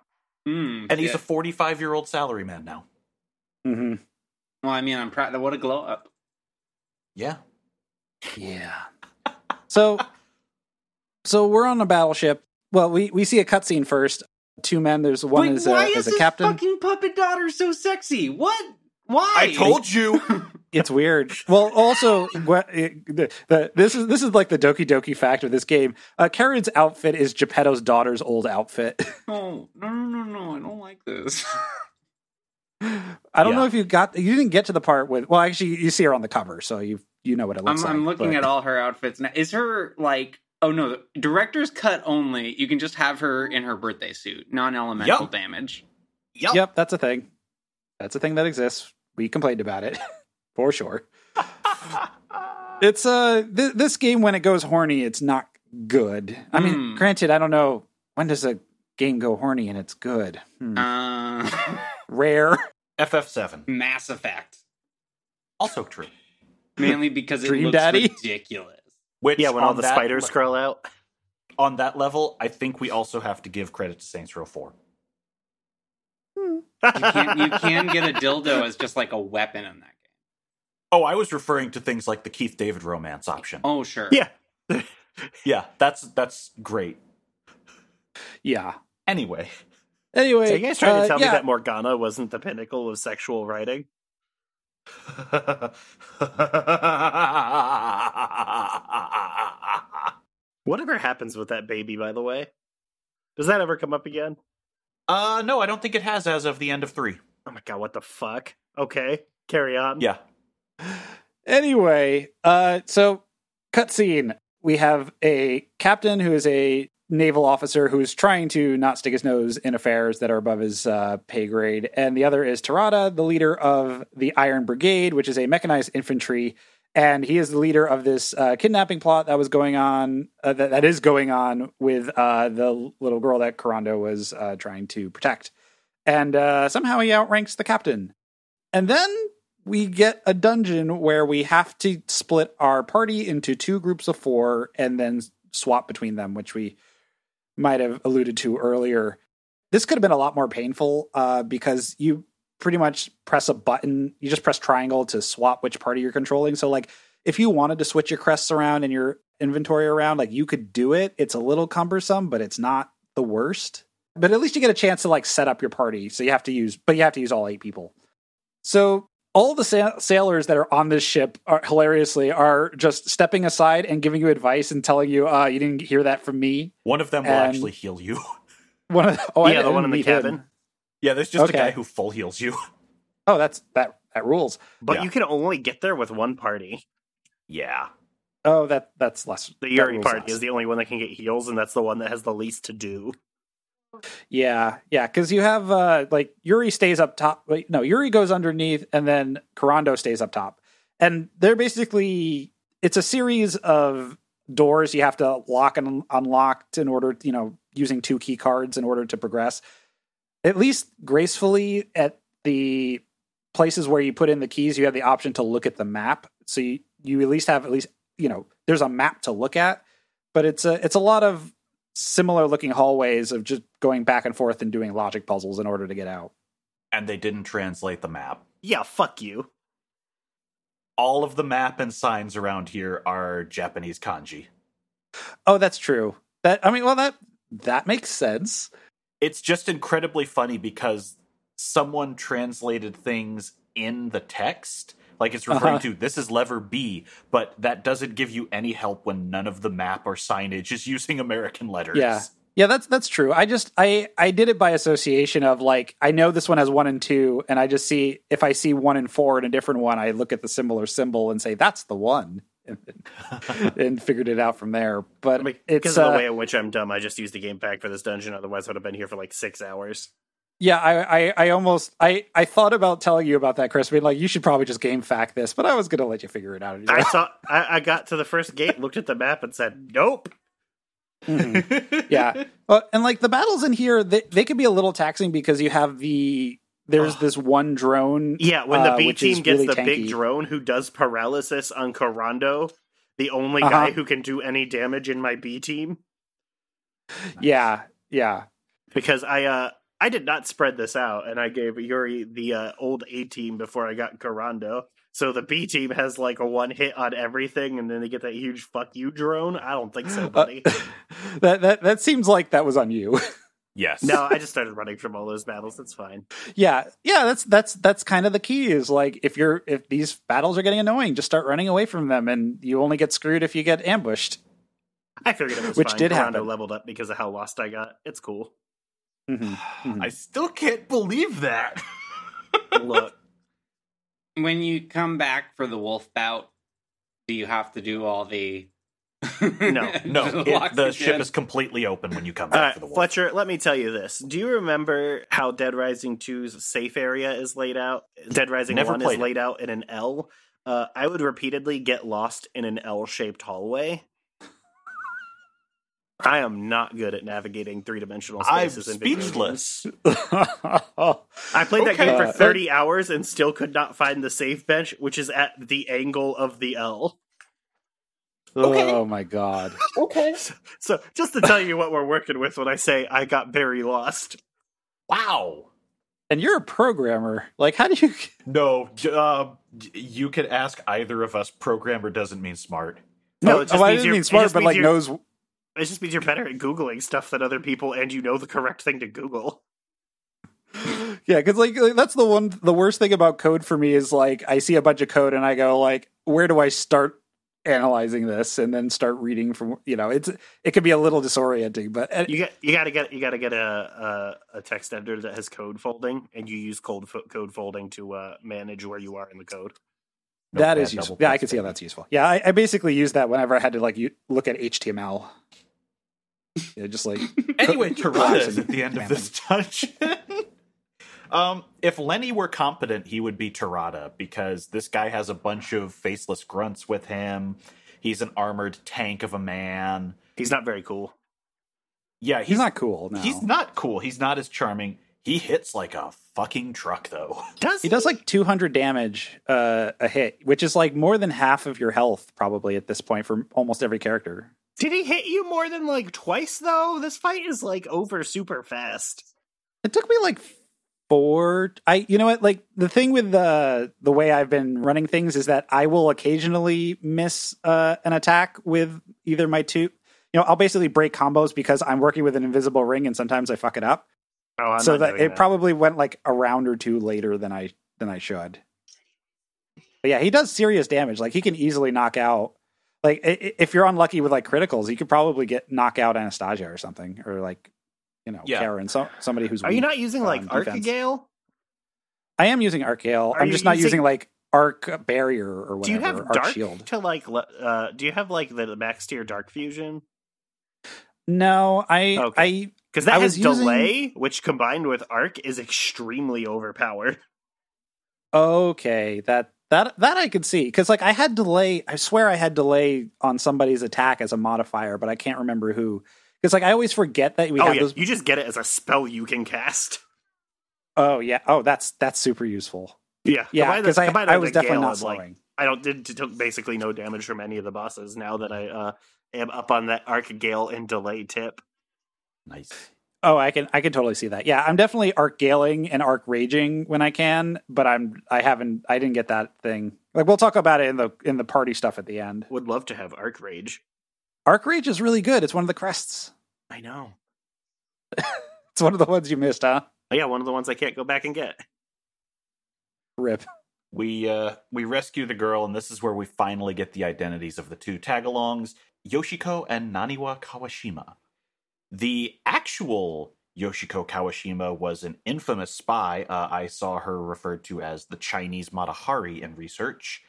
Mm, and he's yeah. a 45 year old salaryman now. Mm-hmm. well, I mean, I'm proud. What a glow up. Yeah. Yeah. So, so we're on a battleship. Well, we we see a cutscene first. Two men. There's one Wait, is a, captain. why is is a this captain. fucking puppet daughter so sexy? What? Why? I told you. It's weird. Well, also, what- it- the, the, this is this is like the Doki Doki fact of this game. Uh, Karin's outfit is Geppetto's daughter's old outfit. No, no, no, no, no. I don't like this. I don't Yeah. know if you got you didn't get to the part with. Well, actually, you see her on the cover, so you you know what it I'm, looks like. I'm looking but- at all her outfits now. Is her like? Oh no, director's cut only. You can just have her in her birthday suit, non-elemental Yup. damage. Yep. Yep, that's a thing. That's a thing that exists. We complained about it for sure. It's uh th- this game when it goes horny, it's not good. I mean, Hmm. granted, I don't know when does a game go horny and it's good. Hmm. Uh, Rare. FF7. Mass Effect, Also true. mainly because it Dream looks Daddy? ridiculous. Which Yeah, when all the spiders le- scroll out. On that level, I think we also have to give credit to Saints Row 4. You can you can get a dildo as just like a weapon in that game. Oh, I was referring to things like the Keith David romance option. Oh sure. Yeah. Yeah, that's that's great. Yeah. Anyway, Anyway, So you guys trying uh, to tell yeah, me that Morgana wasn't the pinnacle of sexual writing? Whatever happens with that baby, by the way? Does that ever come up again? uh no, I don't think it has as of the end of 3. Oh my god, what the fuck? Okay, carry on. Yeah. Anyway, uh, so cutscene. We have a captain who is a naval officer who's trying to not stick his nose in affairs that are above his uh, pay grade, and the other is Tarada, the leader of the Iron Brigade, which is a mechanized infantry, and he is the leader of this uh, kidnapping plot that was going on, uh, that, that is going on with uh, the little girl that Kurando was uh, trying to protect, and uh, somehow he outranks the captain, and then we get a dungeon where we have to split our party into two groups of four and then swap between them, which we might have alluded to earlier. This could have been a lot more painful uh, because you pretty much press a button, you just press triangle to swap which party you're controlling. So, like, if you wanted to switch your crests around and your inventory around, like, you could do it. It's a little cumbersome, but it's not the worst. But at least you get a chance to like set up your party. So you have to use, but you have to use all eight people. So all the sa- sailors that are on this ship are hilariously are just stepping aside and giving you advice and telling you, uh, you didn't hear that from me. One of them will actually heal you. One of the, oh, yeah, the one in the meet him. cabin. yeah, there's just Okay. a guy who full heals you. Oh, that's that that rules. But Yeah. you can only get there with one party. yeah. Oh, that that's less. The that Yuri party less. is the only one that can get heals, and that's the one that has the least to do. Yeah, yeah, because you have uh like Yuri stays up top. No, Yuri goes underneath, and then Kurando stays up top, and they're basically it's a series of doors you have to lock and unlock in order, you know, using two key cards in order to progress. At least gracefully at the places where you put in the keys, you have the option to look at the map. So you, you at least have at least you know there's a map to look at, but it's a it's a lot of similar looking hallways of just going back and forth and doing logic puzzles in order to get out. And they didn't translate the map. Yeah, fuck you. All of the map and signs around here are Japanese kanji. Oh, that's true. That I mean, well that that makes sense. It's just incredibly funny because someone translated things in the text. Like it's referring Uh-huh. to this is lever B, but that doesn't give you any help when none of the map or signage is using American letters. Yeah. Yeah, that's that's true. I just I I did it by association of like I know this one has one and two, and I just see if I see one and four in a different one, I look at the symbol or symbol and say that's the one, and, and figured it out from there. But I mean, it's because of the uh, way in which I'm dumb, I just used the game pack for this dungeon. Otherwise, I would have been here for like six hours. Yeah, I, I I almost I I thought about telling you about that, Chris. Being like you should probably just game fact this, but I was gonna let you figure it out. I saw. I, I got to the first gate, looked at the map, and said, "Nope." Mhm. yeah well, and like the battles in here they, they can be a little taxing because you have the there's this one drone Yeah, when the uh, B which team gets really the tanky. big drone who does paralysis on Kurando, the only Uh-huh. guy who can do any damage in my B team, yeah yeah because I uh I did not spread this out, and I gave Yuri the uh, old A team before I got Kurando. So the B team has like a one hit on everything, and then they get that huge "fuck you" drone. I don't think so, Uh, buddy. that that that seems like that was on you Yes. no, I just started running from all those battles. That's fine. yeah yeah that's that's that's kind of the key is like if you're if these battles are getting annoying just start running away from them and you only get screwed if you get ambushed I figured it was Which fine. did Kurando happen. leveled up because of how lost I got. It's cool. Mhm, mhm. I still can't believe that. Look, When you come back for the wolf bout, do you have to do all the? No, No, it- the ship is completely open when you come back right, for the wolf. Fletcher, let me tell you this. Do you remember how Dead Rising 2's safe area is laid out? Dead Rising Never 1 is played it. laid out in an L. Uh, I would repeatedly get lost in an L shaped hallway. I am not good at navigating three dimensional I'm spaces in video games. speechless. I played that game for Uh, 30 hours and still could not find the safe bench, which is at the angle of the L. Okay. oh my god Okay. So, just to tell you what we're working with when I say I got very lost. Wow. and you're a programmer like how do you No, uh, you could ask either of us. Programmer doesn't mean smart. No, oh, it just oh, I means didn't mean smart just but like you're- knows It just means you're better at Googling stuff than other people and you know the correct thing to Google. Yeah, because like that's the one the worst thing about code for me is like I see a bunch of code and I go like, where do I start analyzing this and then start reading from you know it's it could be a little disorienting, but uh, You get you gotta get you gotta get a a, a text editor that has code folding, and you use code fo- code folding to uh, manage where you are in the code. No that useful. Yeah, I can see how that's useful. Yeah, I, I basically use that whenever I had to like you, look at HTML. Yeah, just like Anyway, Co- Tarada is at the end of this dungeon. um, if Lenny were competent, he would be Tarada because this guy has a bunch of faceless grunts with him. He's an armored tank of a man. He's not very cool. Yeah, he's he's, not cool. No, He's not cool. He's not as charming. He hits like a fucking truck, though. Does He does like 200 damage uh, a hit, which is like more than half of your health probably at this point for almost every character. Did he hit you more than like twice though? This fight is like over super fast. It took me like four. I you know what like the thing with the the way I've been running things is that I will occasionally miss uh, an attack with either my two. You know, I'll basically break combos because I'm working with an invisible ring, and sometimes I fuck it up. Oh, I'm so that it probably went like a round or two later than I than I should. But yeah, he does serious damage. Like he can easily knock out. Like if you're unlucky with like criticals, you could probably get knock out Anastasia or something, or like you know Yeah. Karin, so, somebody who's. Are you not using like on I am using Arc Gale. Are I'm just not using- using like Arc Barrier or whatever. Do you have Arc dark Shield. to like? Uh, do you have like the max tier dark fusion? No, I Okay. Because that I has using- delay, which combined with arc is extremely overpowered. Okay. That That that I could see because like I had delay. I swear I had delay on somebody's attack as a modifier, but I can't remember who. Because like I always forget that we oh have yeah, those. you just get it as a spell you can cast. Oh yeah. Oh, that's that's super useful. Yeah, Yeah, because I, I was definitely not and, like, slowing. I don't did took basically no damage from any of the bosses. Now that I uh, am up on that Arc Gale and delay tip. Nice. Oh, I can I can totally see that. Yeah, I'm definitely arc galing and arc raging when I can, but I'm I haven't I didn't get that thing. Like we'll talk about it in the in the party stuff at the end. Would love to have Arc Rage. Arc rage is really good. It's one of the crests. I know. It's one of the ones you missed, huh? Oh, yeah, one of the ones I can't go back and get. Rip. We uh we rescue the girl, and this is where we finally get the identities of the two tagalongs, Yoshiko and Naniwa Kawashima. The actual Yoshiko Kawashima was an infamous spy. Uh, I saw her referred to as the Chinese Mata Hari in research,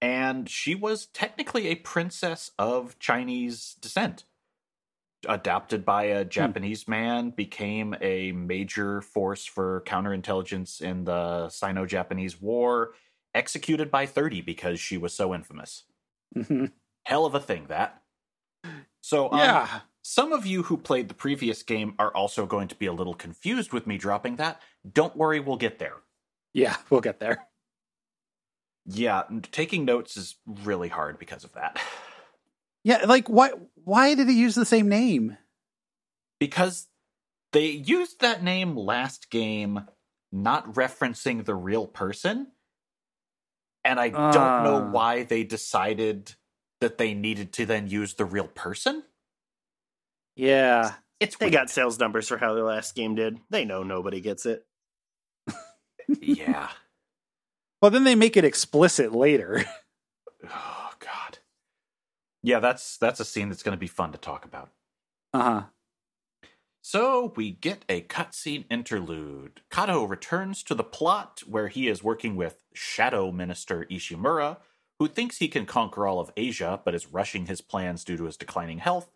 and she was technically a princess of Chinese descent. Adopted by a Japanese man, became a major force for counterintelligence in the Sino Japanese War, executed by 30 because she was so infamous. hmm Hell of a thing, that. So, um, Yeah. Some of you who played the previous game are also going to be a little confused with me dropping that. Don't worry, we'll get there. Yeah, we'll get there. Yeah, taking notes is really hard because of that. Yeah, like why why did he use the same name? Because they used that name last game, not referencing the real person. And I don't know Ah. why they decided that they needed to then use the real person. Yeah. It's They weird. got sales numbers for how the last game did. They know nobody gets it. yeah. Well, then they make it explicit later. Oh god. Yeah, that's that's a scene that's going to be fun to talk about. Uh-huh. So we get a cutscene interlude. Kato returns to the plot where he is working with Shadow Minister Ishimura, who thinks he can conquer all of Asia but is rushing his plans due to his declining health,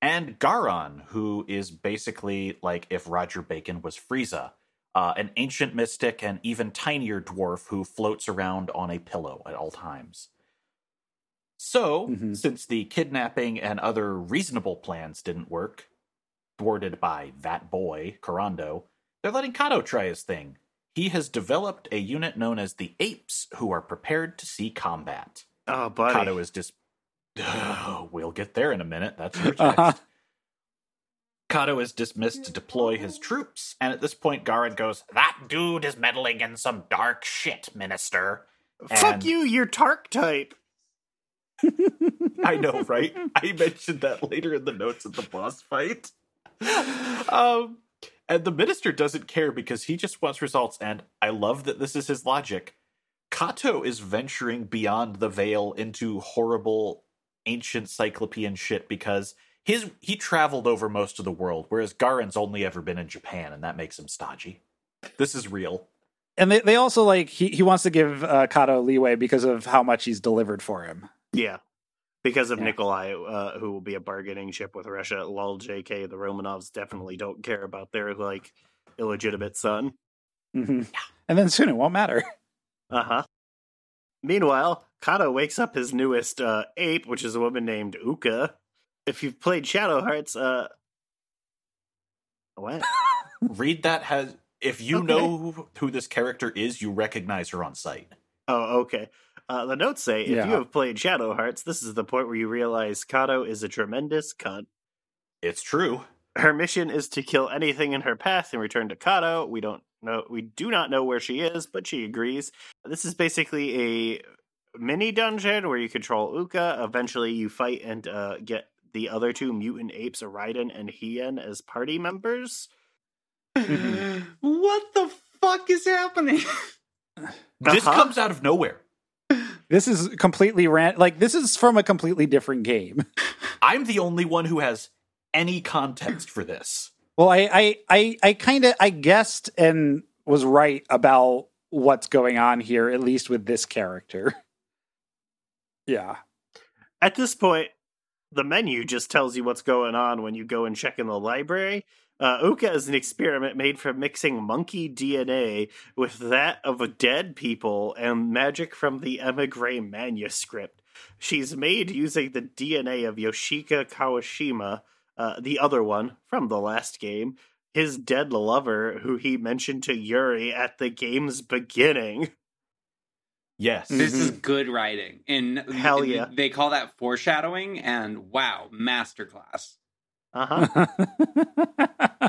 and Garon, who is basically like if Roger Bacon was Frieza, uh, an ancient mystic and even tinier dwarf who floats around on a pillow at all times. So, Mhm. since the kidnapping and other reasonable plans didn't work, thwarted by that boy, Kurando, they're letting Kato try his thing. He has developed a unit known as the Apes, who are prepared to see combat. Oh, buddy. Kato is just. we'll get there in a minute. That's your text. Uh-huh. Kato is dismissed to deploy his troops, and at this point, Garrett goes, That dude is meddling in some dark shit, Minister. Fuck you, you're Tark type. I know, right? I mentioned that later in the notes of the boss fight. Um, and the minister doesn't care because he just wants results. And I love that this is his logic. Kato is venturing beyond the veil into horrible ancient cyclopean shit because his he traveled over most of the world, whereas Garin's only ever been in Japan, and that makes him stodgy. This is real. And they, they also like he, he wants to give uh, Kato leeway because of how much he's delivered for him. Yeah. Because of Yeah. Nikolai, uh, who will be a bargaining chip with Russia. Lol, JK, the Romanovs definitely don't care about their, like, illegitimate son. hmm And then soon it won't matter. Uh huh. Meanwhile, Kato wakes up his newest uh, ape, which is a woman named Uka. If you've played Shadow Hearts, uh. What? Read that has if you Okay. know who this character is, you recognize her on sight. Oh, okay. Uh, the notes say if Yeah. you have played Shadow Hearts, this is the point where you realize Kato is a tremendous cunt. It's true. Her mission is to kill anything in her path and return to Kato. We don't know, we do not know where she is, but she agrees. This is basically a mini dungeon where you control Uka. Eventually, you fight and uh, get the other two mutant apes, Raiden and Hien, as party members. What the fuck is happening? This Uh-huh. comes out of nowhere. This is completely ran like this is from a completely different game. I'm the only one who has any context for this. Well, I I I, I kind of I guessed and was right about what's going on here, at least with this character. Yeah. At this point, the menu just tells you what's going on when you go and check in the library. Uh, Uka is an experiment made from mixing monkey DNA with that of dead people and magic from the Emigre manuscript. She's made using the DNA of Yoshiko Kawashima, uh, the other one from the last game, his dead lover, who he mentioned to Yuri at the game's beginning. Yes. This is Mhm. good writing. And Hell yeah. They call that foreshadowing and wow, masterclass. Uh huh.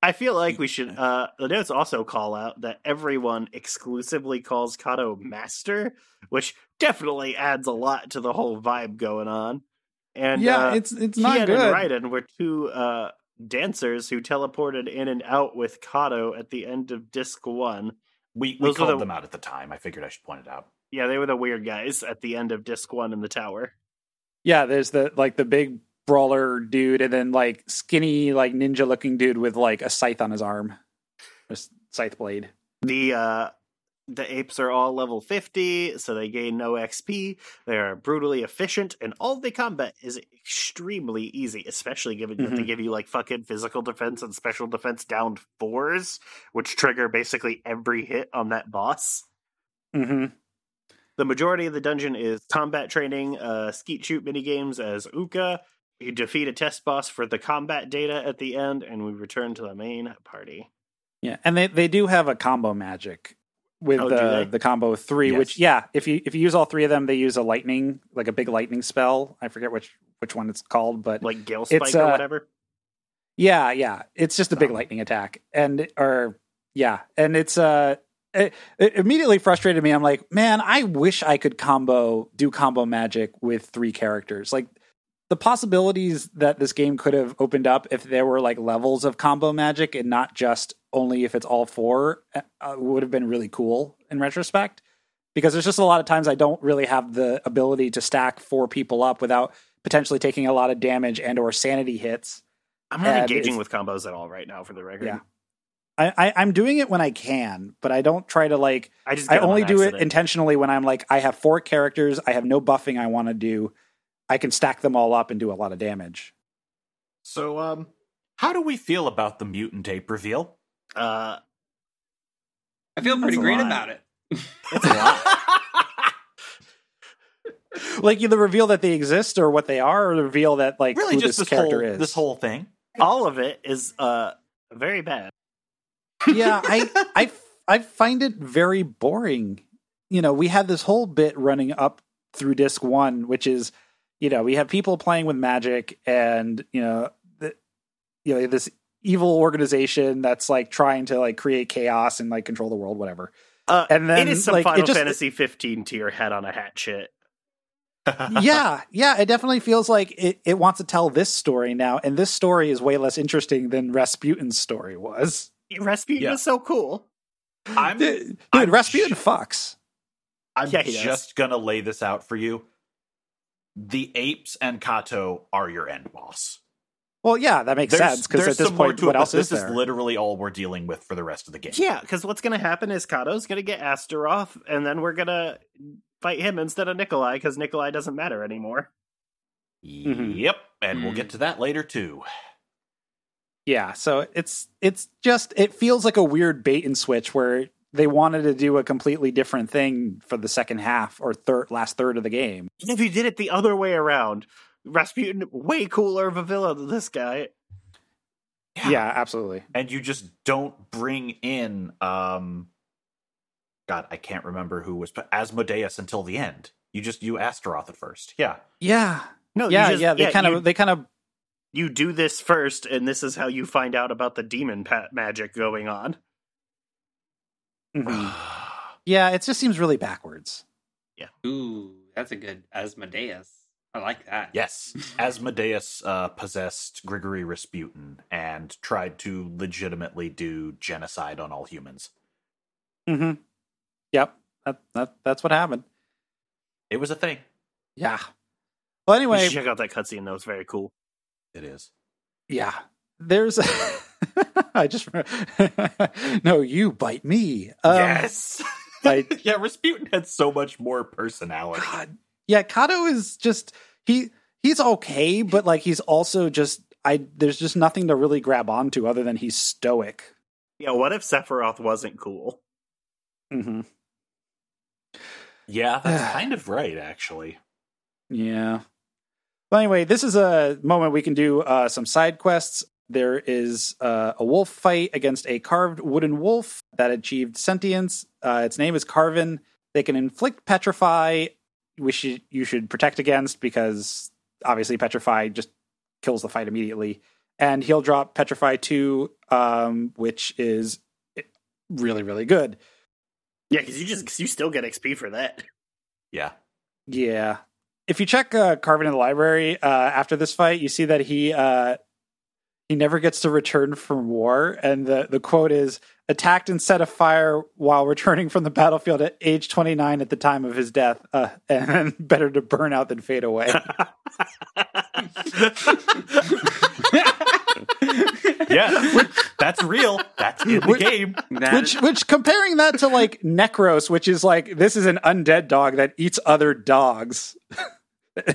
I feel like we should. Uh, the notes also call out that everyone exclusively calls Kato Master, which definitely adds a lot to the whole vibe going on. And yeah, uh, it's it's not Hien good. and Raiden were two uh, dancers who teleported in and out with Kato at the end of Disc One. We we called the- them out at the time. I figured I should point it out. Yeah, they were the weird guys at the end of Disc One in the tower. Yeah, there's the like the big brawler dude, and then like skinny like ninja looking dude with like a scythe on his arm, a s- scythe blade. The uh the apes are all level 50, so they gain no XP. They are brutally efficient, and all the combat is extremely easy, especially given that they Mhm. give you like fucking physical defense and special defense down fours, which trigger basically every hit on that boss. hmm The majority of the dungeon is combat training, uh, skeet shoot minigames as Uka. You defeat a test boss for the combat data at the end, and we return to the main party. Yeah, and they they do have a combo magic with Oh, the the combo three, Yes. which yeah, if you if you use all three of them, they use a lightning like a big lightning spell. I forget which which one it's called, but Like Gale Spike It's, or uh, whatever. Yeah, yeah. It's just a big Um, lightning attack. And or yeah, and it's uh it, it immediately frustrated me. I'm like, man, I wish I could combo do combo magic with three characters. Like the possibilities that this game could have opened up if there were like levels of combo magic and not just only if it's all four uh, would have been really cool in retrospect because there's just a lot of times I don't really have the ability to stack four people up without potentially taking a lot of damage and or sanity hits I'm not and engaging with combos at all right now, for the record. Yeah. I, I I'm doing it when I can, but I don't try to like. I just I get 'em on only do it intentionally when I'm like I have four characters. I have no buffing I want to do. I can stack them all up and do a lot of damage. So, um, how do we feel about the mutant ape reveal? Uh, I feel pretty That's great lot. about it. it's a lot. Like the reveal that they exist or what they are, or the reveal that like really, who just this this whole character is. this whole thing. all of it is uh very bad. yeah, I I I find it very boring. You know, we had this whole bit running up through disc 1 which is you know, we have people playing with magic and, you know, the, you know, this evil organization that's like trying to like create chaos and like control the world whatever. Uh, And then it is some like Final it just Fantasy 15 tier head on a hat shit. yeah, yeah, it definitely feels like it, it wants to tell this story now, and this story is way less interesting than Rasputin's story was. Rasputin Yeah. is so cool. I'm, Dude, I'm Rasputin sh- fucks. I'm Yeah, he does. just gonna lay this out for you. The apes and Kato are your end boss. Well, yeah, that makes There's- sense because at this point, what it, else is this there? is literally all we're dealing with for the rest of the game. Yeah, because what's going to happen is Kato's going to get Astaroth, and then we're going to fight him instead of Nikolai because Nikolai doesn't matter anymore. Mhm. Yep, and we'll Mhm. get to that later too. yeah, so it's it's just it feels like a weird bait and switch where they wanted to do a completely different thing for the second half or third last third of the game. And if you did it the other way around, Rasputin way cooler of a villain than this guy. Yeah, absolutely. and you just don't bring in um god i can't remember who was asmodeus until the end you just you astaroth at first yeah Yeah, No, you yeah, just- yeah. They kind of they kind of you do this first, and this is how you find out about the demon pa- magic going on. mhm. yeah. It just seems really backwards. Yeah. Ooh, that's a good Asmodeus. I like that. yes asmodeus uh possessed grigory rasputin and tried to legitimately do genocide on all humans hmm Yep, that, that that's what happened. it was a thing Yeah. Well, You anyway, should check out that cutscene; that was very cool. it is yeah. There's. I just no. You bite me. Um, yes I, yeah rasputin had so much more personality God. Yeah, Kato is just he he's okay, but like he's also just I there's just nothing to really grab onto other than he's stoic. Yeah, what if Sephiroth wasn't cool? Mm-hmm. Yeah, that's kind of right, actually. Yeah. Well, anyway, this is a moment we can do uh, some side quests. There is uh, a wolf fight against a carved wooden wolf that achieved sentience. Uh, its name is Carvin. They can inflict petrify, which you, you should protect against because obviously petrify just kills the fight immediately. And he'll drop petrify 2, um, which is really, really good. Yeah, because you just cause you still get XP for that. Yeah. Yeah. If you check uh, Carvin in the library uh, after this fight, you see that he uh, he never gets to return from war, and the the quote is attacked and set afire while returning from the battlefield at age 29 at the time of his death, uh, and better to burn out than fade away. Yeah. that's real. That's in the Which- game. That- which which comparing that to like Necros, which is like this is an undead dog that eats other dogs.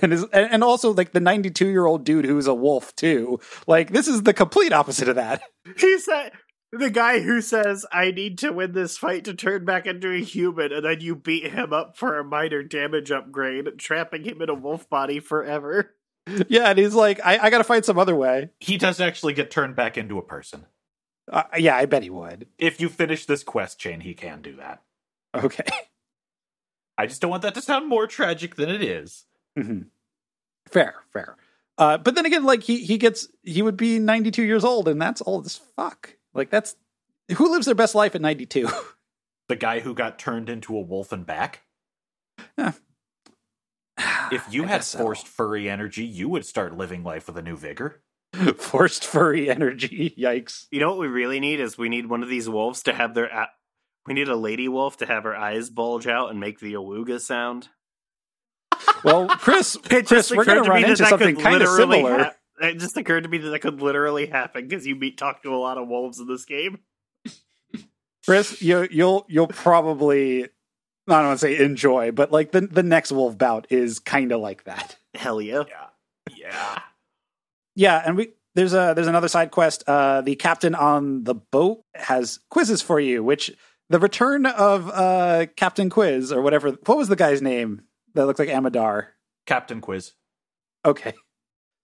And is and and also like the 92 year old dude who's a wolf too. Like this is the complete opposite of that. he said the guy who says, I need to win this fight to turn back into a human, and then you beat him up for a minor damage upgrade, trapping him in a wolf body forever. Yeah, and he's like, I, I got to find some other way. He does actually get turned back into a person. Uh, yeah, I bet he would. If you finish this quest chain, he can do that. Okay. I just don't want that to sound more tragic than it is. Mhm. Fair, fair. Uh, but then again, like he he gets he would be 92 years old, and that's old as fuck. Like that's who lives their best life at 92. The guy who got turned into a wolf and back. If you I had guess so. forced furry energy, you would start living life with a new vigor. forced furry energy, yikes. You know what we really need is we need one of these wolves to have their. A- we need a lady wolf to have her eyes bulge out and make the awooga sound. Well, Chris, Chris, we're going to run into something kind of similar. hap- it just occurred to me that that could literally happen because you meet talk to a lot of wolves in this game. Chris, you, you'll you'll probably I don't want to say enjoy, but like the the next wolf bout is kind of like that. Hell yeah! Yeah. Yeah. Yeah, and we there's a there's another side quest. Uh, the captain on the boat has quizzes for you, which the return of uh Captain Quiz or whatever. What was the guy's name that looks like Amadar? Captain Quiz. Okay.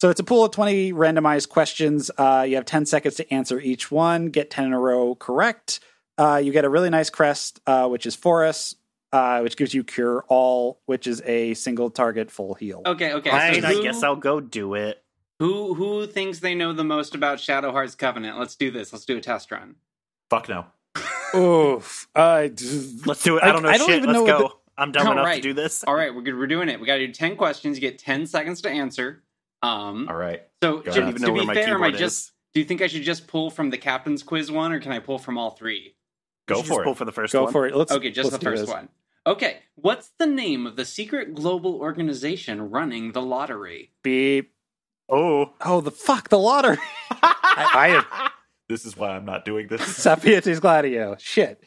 So it's a pool of 20 randomized questions. Uh, you have 10 seconds to answer each one. Get 10 in a row correct. Uh, you get a really nice crest, uh, which is Forest, uh, which gives you Cure All, which is a single target full heal. okay, okay. Fine, so I who, guess I'll go do it. who who thinks they know the most about Shadow Hearts Covenant? Let's do this. Let's do a test run. Fuck no. Oof. Uh, Let's do it. I- I don't know I don't shit. even Let's know what go. I'm dumb All enough to do this. All right, we're good. We're doing it. We got to do ten questions. You get ten seconds to answer. Um, All right. so Go to, even to be where fair, am I just? is. Do you think I should just pull from the captain's quiz one, or can I pull from all three? Go for just it. Pull for the first Go one. for it. Let's Okay, just let's the first this. one. Okay, what's the name of the secret global organization running the lottery? Beep. Oh, Oh, the fuck, the lottery. I, I This is why I'm not doing this. Sapientes Gladio. Shit.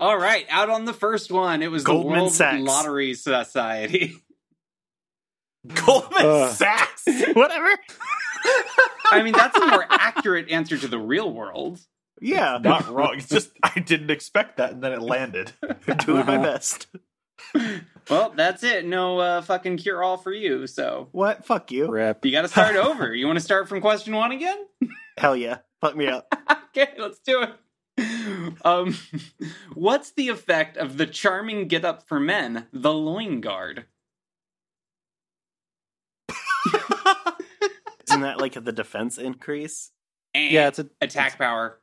All right, out on the first one. It was Goldman the World Sachs. Lottery Society. Goldman Ugh. Sachs. whatever. I mean, that's a more accurate answer to the real world. Yeah, Not wrong. It's just I didn't expect that, and then it landed. doing my Uh-huh. best. Well, that's it. No uh, fucking cure all for you. So What? Fuck you. Rip. you got to start over. You want to start from question one again? Hell yeah. Fuck me up. okay, let's do it. Um, what's the effect of the charming get up for men, the loin guard? Isn't that like the defense increase? And Yeah, it's a attack power.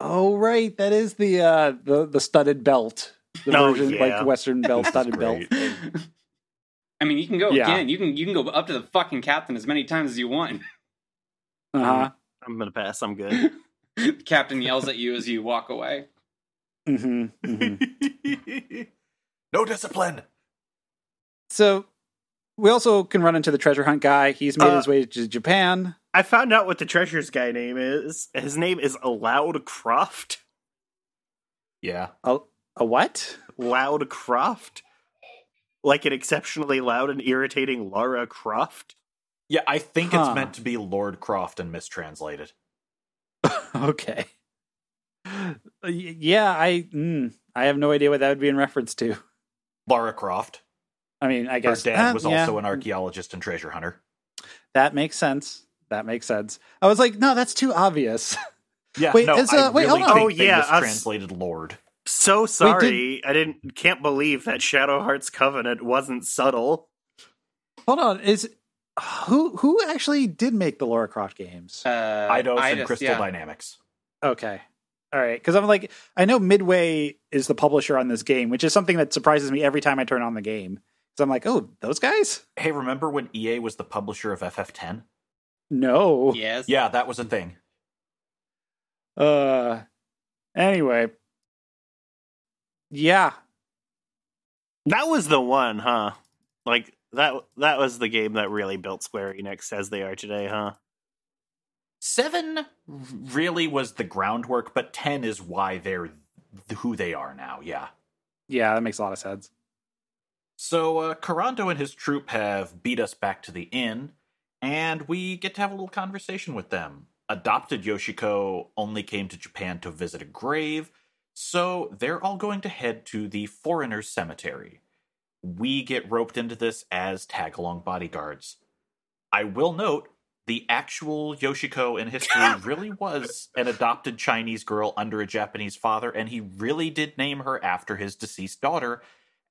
Oh right, that is the uh the the studded belt. The Oh, version yeah. like Western belt studded belt. I mean, you can go Yeah. again. You can you can go up to the fucking captain as many times as you want. Uh-huh. I'm gonna pass. I'm good. the captain yells at you as you walk away. hmm hmm no discipline. So we also can run into the treasure hunt guy. He's made Uh, his way to Japan. I found out what the treasures guy name is. His name is Loud Croft. Yeah. A, a what? Loud Croft. like an exceptionally loud and irritating Lara Croft. Yeah, I think Huh. it's meant to be Lord Croft and mistranslated. okay. Y- Yeah, I mm, I have no idea what that would be in reference to. Lara Croft. I mean, I Her guess dad uh, was yeah, also an archaeologist and treasure hunter. That makes sense. That makes sense. I was like, no, that's too obvious. Yeah, Wait, no, is, I uh, wait, really hold on. think Oh, they yeah, us- mistranslated Lord. So sorry, I didn't can't believe that Shadow Hearts Covenant wasn't subtle. Hold on, is who who actually did make the Lara Croft games? Uh, Eidos and Eidos, Crystal yeah. Dynamics. Okay. All right. Because I'm like, I know Midway is the publisher on this game, which is something that surprises me every time I turn on the game. So I'm like, oh, those guys? Hey, remember when EA was the publisher of FF10? No. Yes. Yeah, that was a thing. Uh. Anyway. Yeah. That was the one, huh? Like that that was the game that really built Square Enix as they are today, huh? Seven really was the groundwork, but 10 is why they're th- who they are now. Yeah. Yeah, that makes a lot of sense. So, uh, Kurando and his troop have beat us back to the inn, and we get to have a little conversation with them. Adopted Yoshiko only came to Japan to visit a grave, so they're all going to head to the foreigner's cemetery. We get roped into this as tag along bodyguards. I will note the actual Yoshiko in history really was an adopted Chinese girl under a Japanese father, and he really did name her after his deceased daughter.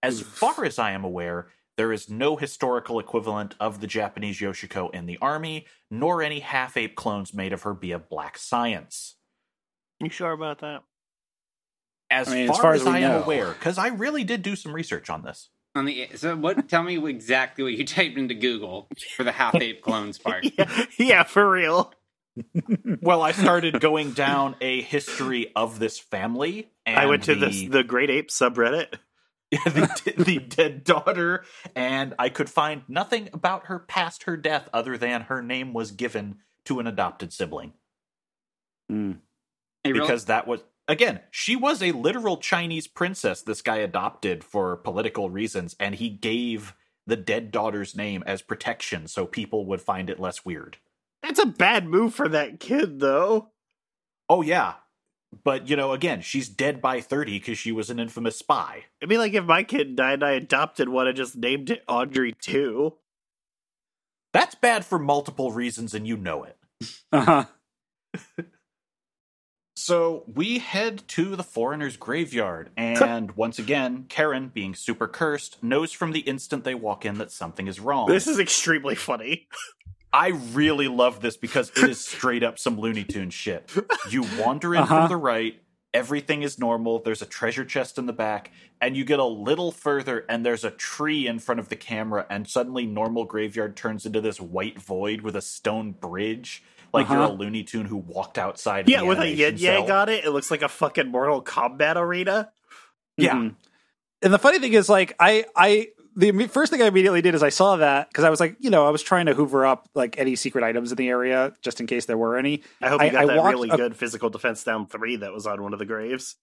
As far as I am aware, there is no historical equivalent of the Japanese Yoshiko in the army, nor any half ape clones made of her via black science. You sure about that? As, I mean, far, as far as, as we I am aware, because I really did do some research on this. On the so what? Tell me exactly what you typed into Google for the half ape clones part. Yeah, yeah, for real. Well, I started going down a history of this family. And I went to the, this the Great Ape subreddit. the, the dead daughter, and I could find nothing about her past her death other than her name was given to an adopted sibling. Hmm. Hey, real- because that was again she was a literal chinese princess this guy adopted for political reasons and he gave the dead daughter's name as protection so people would find it less weird That's a bad move for that kid, though. oh yeah but you know again she's dead by 30 because she was an infamous spy It'd be like if my kid died and I adopted one and just named it Audrey too. that's bad for multiple reasons and you know it Uh-huh. So we head to the foreigner's graveyard, and once again, Karin, being super cursed, knows from the instant they walk in that something is wrong. This is extremely funny. I really love this because it is straight up some Looney Tune shit. You wander in Uh-huh. from the right, everything is normal, there's a treasure chest in the back, and you get a little further, and there's a tree in front of the camera, and suddenly normal graveyard turns into this white void with a stone bridge. Like you're a Uh-huh. Looney Tune who walked outside. of Yeah, the with a animation yin yang on it, it looks like a fucking Mortal Kombat arena. Yeah. Mhm. And the funny thing is, like, I, I, the first thing I immediately did is I saw that because I was like, you know, I was trying to hoover up like any secret items in the area just in case there were any. I hope you got I that really up- good physical defense down three that was on one of the graves.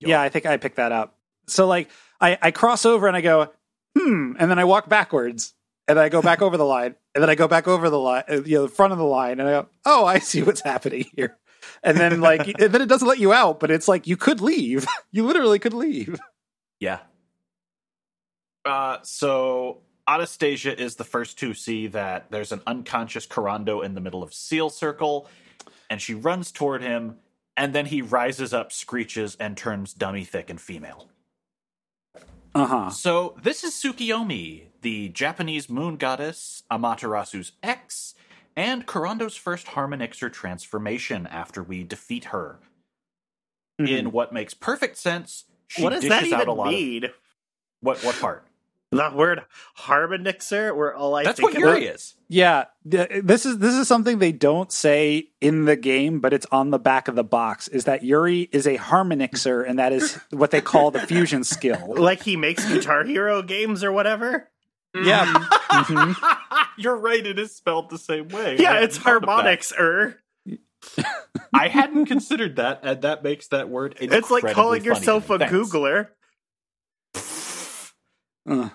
Yeah, I think I picked that up. So like, I, I cross over and I go, hmm, and then I walk backwards and I go back over the line and then I go back over the line, uh, you know, the front of the line, and I go, oh, I see what's happening here. And then like, and then it doesn't let you out, but it's like you could leave. You literally could leave. Yeah. Uh, so Anastasia is the first to see that there's an unconscious Kurando in the middle of Seal Circle, and she runs toward him, and then he rises up, screeches, and turns dummy thick and female. Uh huh. So this is Tsukiyomi, the Japanese moon goddess, Amaterasu's ex, and Kurando's first Harmonixer transformation after we defeat her. In what makes perfect sense, she what does that dishes out a even lot of mean? what what part? The word harmonixer, where all I That's think what about- Yuri is. Yeah, th- this is this is something they don't say in the game, but it's on the back of the box. Is that Yuri is a harmonixer, and that is what they call the fusion skill. like he makes Guitar Hero games or whatever. Yeah, Mm-hmm. Mhm. You're right. It is spelled the same way. Yeah, I it's hadn't thought of that. harmonixer. I hadn't considered that, and that makes that word. It's like calling funny yourself a. Thanks. Googler. Uh,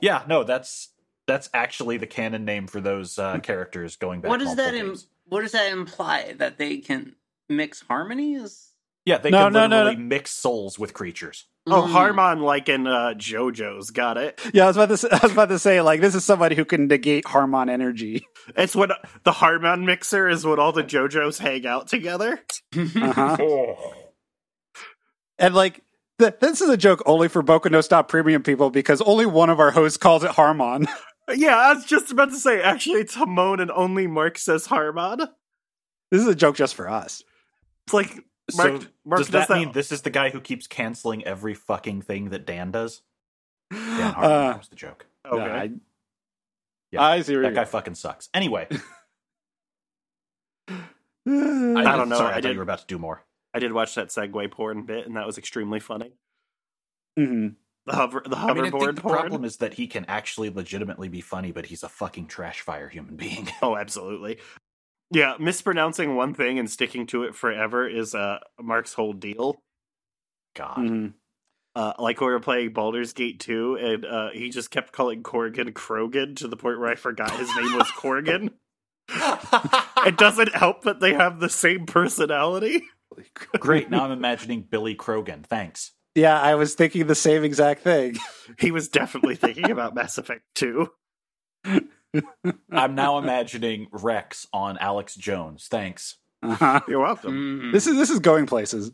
Yeah, no, that's that's actually the canon name for those uh, characters going back. what does that Im- what does that imply? That they can mix harmonies? Yeah, they No, can no, no, literally no. mix souls with creatures. Oh, Mm. Harmon, like in uh, JoJo's, got it. yeah, I was about to. Say, I was about to say like this is somebody who can negate Harmon energy. It's what the Harmon mixer is What all the JoJos hang out together. Uh-huh. and like th- this is a joke only for Boku no Stop Premium people because only one of our hosts calls it Harmon. Yeah, I was just about to say. Actually, it's Hamon, and only Mark says Harmon. this is a joke just for us. It's like Mark. so Mark does that, that mean this is the guy who keeps canceling every fucking thing that Dan does? Dan Harmon, Uh, that was the joke. Okay. I, Yeah, I see. where That you're guy fucking sucks. Anyway, going. I don't know, Sorry, I I, thought did- you were about to do more. I did watch that Segway porn bit, and that was extremely funny. Mhm. The hover, the I mean, I hoverboard think the porn. problem is that he can actually legitimately be funny, but he's a fucking trash fire human being. Oh, absolutely. Yeah, mispronouncing one thing and sticking to it forever is uh, Mark's whole deal. God. Mhm. Uh, like we were playing Baldur's Gate 2, and uh, he just kept calling Korgan Krogan to the point where I forgot his name was Korgan. It doesn't help that they have the same personality. Great. Now I'm imagining Billy Krogan. Thanks. Yeah, I was thinking the same exact thing. He was definitely thinking about Mass Effect 2. I'm now imagining Wrex on Alex Jones. Thanks. Uh-huh. You're welcome. Mm. This is this is going places.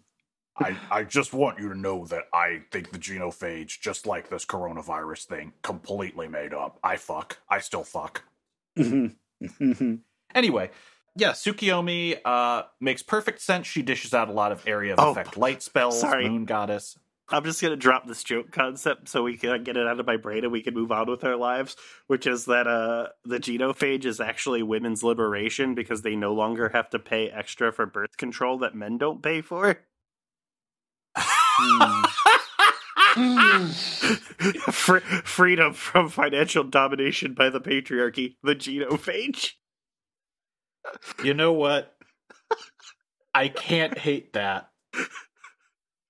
I, I just want you to know that I think the genophage, just like this coronavirus thing, completely made up. I fuck. I still fuck. Anyway, yeah, Tsukiyomi uh, makes perfect sense. She dishes out a lot of area of Oh, effect light spells, sorry. moon goddess. I'm just going to drop this joke concept so we can get it out of my brain and we can move on with our lives, which is that uh, the genophage is actually women's liberation because they no longer have to pay extra for birth control that men don't pay for. Fre- freedom from financial domination by the patriarchy, the genophage. You know what? I can't hate that.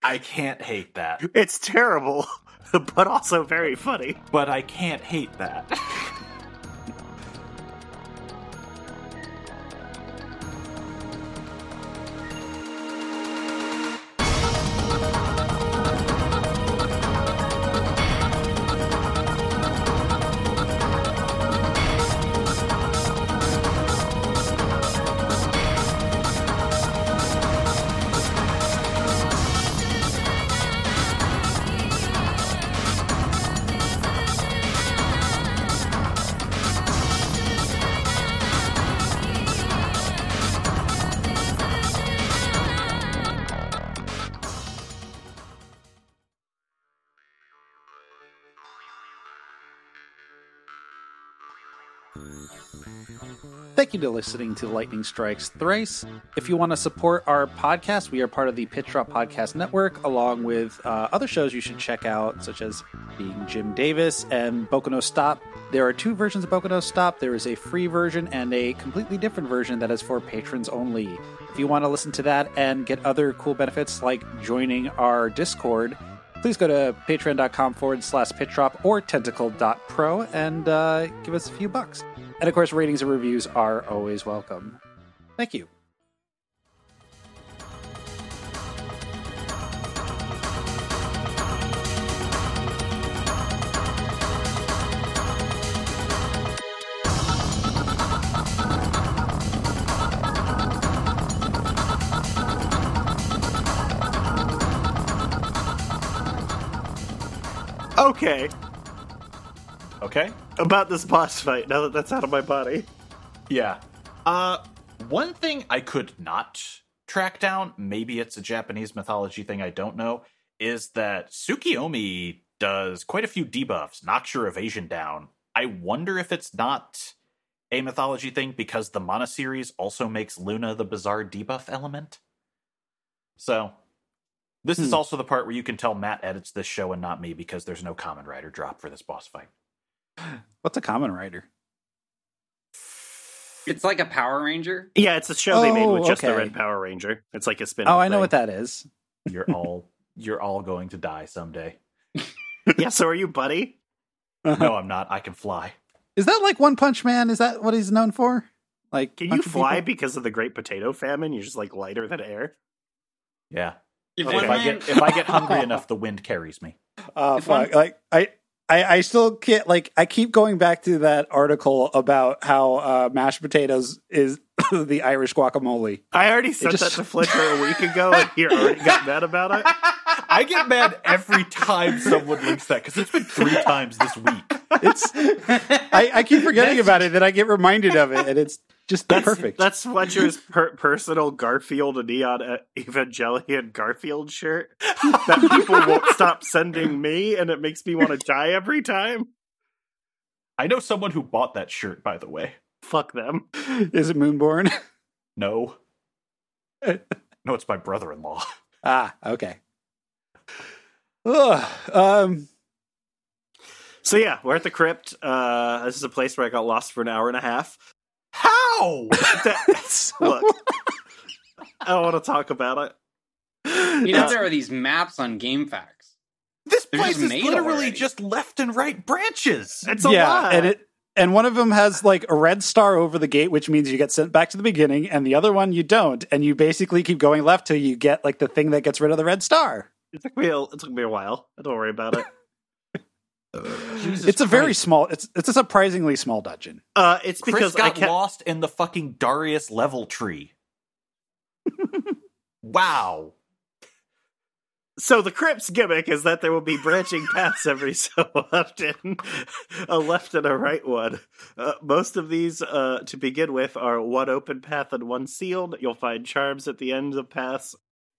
I can't hate that. It's terrible, but also very funny. But I can't hate that. you to listening to Lightning Strikes Thrice. If you want to support our podcast, we are part of the Pitch Drop Podcast Network, along with uh, other shows you should check out, such as being Jim Davis and Boku no Stop. There are two versions of Boku no Stop. There is a free version and a completely different version that is for patrons only. If you want to listen to that and get other cool benefits like joining our Discord, please go to patreon.com forward slash pitchdrop or tentacle.pro and uh, give us a few bucks. And of course, ratings and reviews are always welcome. Thank you. Okay, Okay? About this boss fight, now that that's out of my body. Yeah. Uh one thing I could not track down, maybe it's a Japanese mythology thing, I don't know, is that Tsukiyomi does quite a few debuffs, knocks your evasion down. I wonder if it's not a mythology thing because the Mana series also makes Luna the bizarre debuff element. So, this is Hmm. also the part where you can tell Matt edits this show and not me because there's no Kamen Rider drop for this boss fight. What's a Kamen Rider? It's like a Power Ranger. Yeah, it's a show they made with Oh, just the okay. Red Power Ranger. It's like a spin. Oh, I know what that is. You're all you're all going to die someday. yeah, so are you, buddy? Uh-huh. No, I'm not. I can fly. Is that like One Punch Man? Is that what he's known for? Like, Can you punching fly people? because of the Great Potato Famine? You're just like lighter than air. Yeah. If If I get if I get hungry enough, the wind carries me. Oh If one- fuck! Like I, I, I still can't. Like I keep going back to that article about how uh, mashed potatoes is the Irish guacamole. I already sent just- that to Fletcher a week ago, and he already got mad about it. I get mad every time someone links that because it's been three times this week. It's I, I keep forgetting about it, then I get reminded of it, and it's just That's perfect. That's Fletcher's per- personal Garfield and Neon uh, Evangelion Garfield shirt that people won't stop sending me, and it makes me want to die every time. I know someone who bought that shirt, by the way. Fuck them. Is it Moonborn? No. No, it's my brother in law. ah, okay. Ugh, um, So yeah, we're at the crypt. Uh, this is a place where I got lost for an hour and a half. How? That- look, I don't want to talk about it. you know there are these maps on GameFAQs. This They're place is made literally already. just left and right branches. It's a yeah, lot. and it and one of them has like a red star over the gate, which means you get sent back to the beginning, and the other one you don't, and you basically keep going left till you get like the thing that gets rid of the red star. It took me a, it took me a while. Don't worry about it. Jesus it's a very small. It's it's a surprisingly small dungeon. Uh, it's Chris because I got kept lost in the fucking Darius level tree. wow. So the crypt's gimmick is that there will be branching paths every so often, a left and a right one. Uh, most of these, uh, to begin with, are one open path and one sealed. You'll find charms at the ends of paths.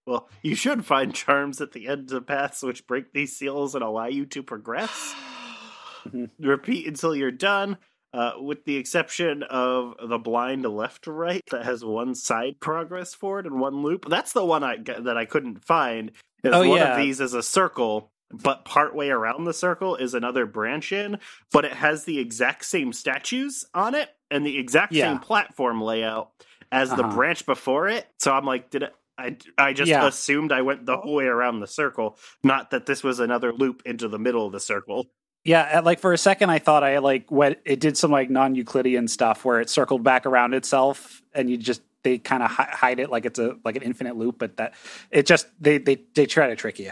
Well, you should find charms at the ends of paths which break these seals and allow you to progress. Repeat until you're done. Uh, with the exception of the blind left to right that has one side progress forward and one loop. That's the one I that I couldn't find. Oh, one yeah. of these is a circle, but partway around the circle is another branch in, but it has the exact same statues on it and the exact Yeah. same platform layout as the Uh-huh. branch before it. So I'm like, did it? I, I just Yeah. assumed I went the whole way around the circle, not that this was another loop into the middle of the circle. Yeah, like for a second, I thought I like went. It did some like non-Euclidean stuff where it circled back around itself, and you just they kind of hi- hide it like it's a like an infinite loop, but that it just they they they try to trick you.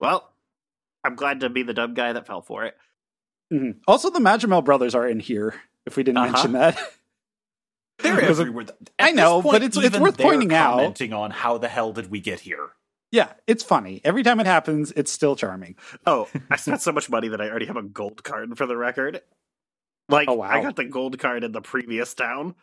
Well, I'm glad to be the dumb guy that fell for it. Mhm. Also, the Majamel brothers are in here. If we didn't Uh-huh. mention that, They're everywhere. I know, point, but it's- it's even worth they're pointing out. commenting on how the hell did we get here? yeah, it's funny every time it happens. It's still charming. Oh, I spent so much money that I already have a gold card for the record. Like, Oh, wow. I got the gold card in the previous town.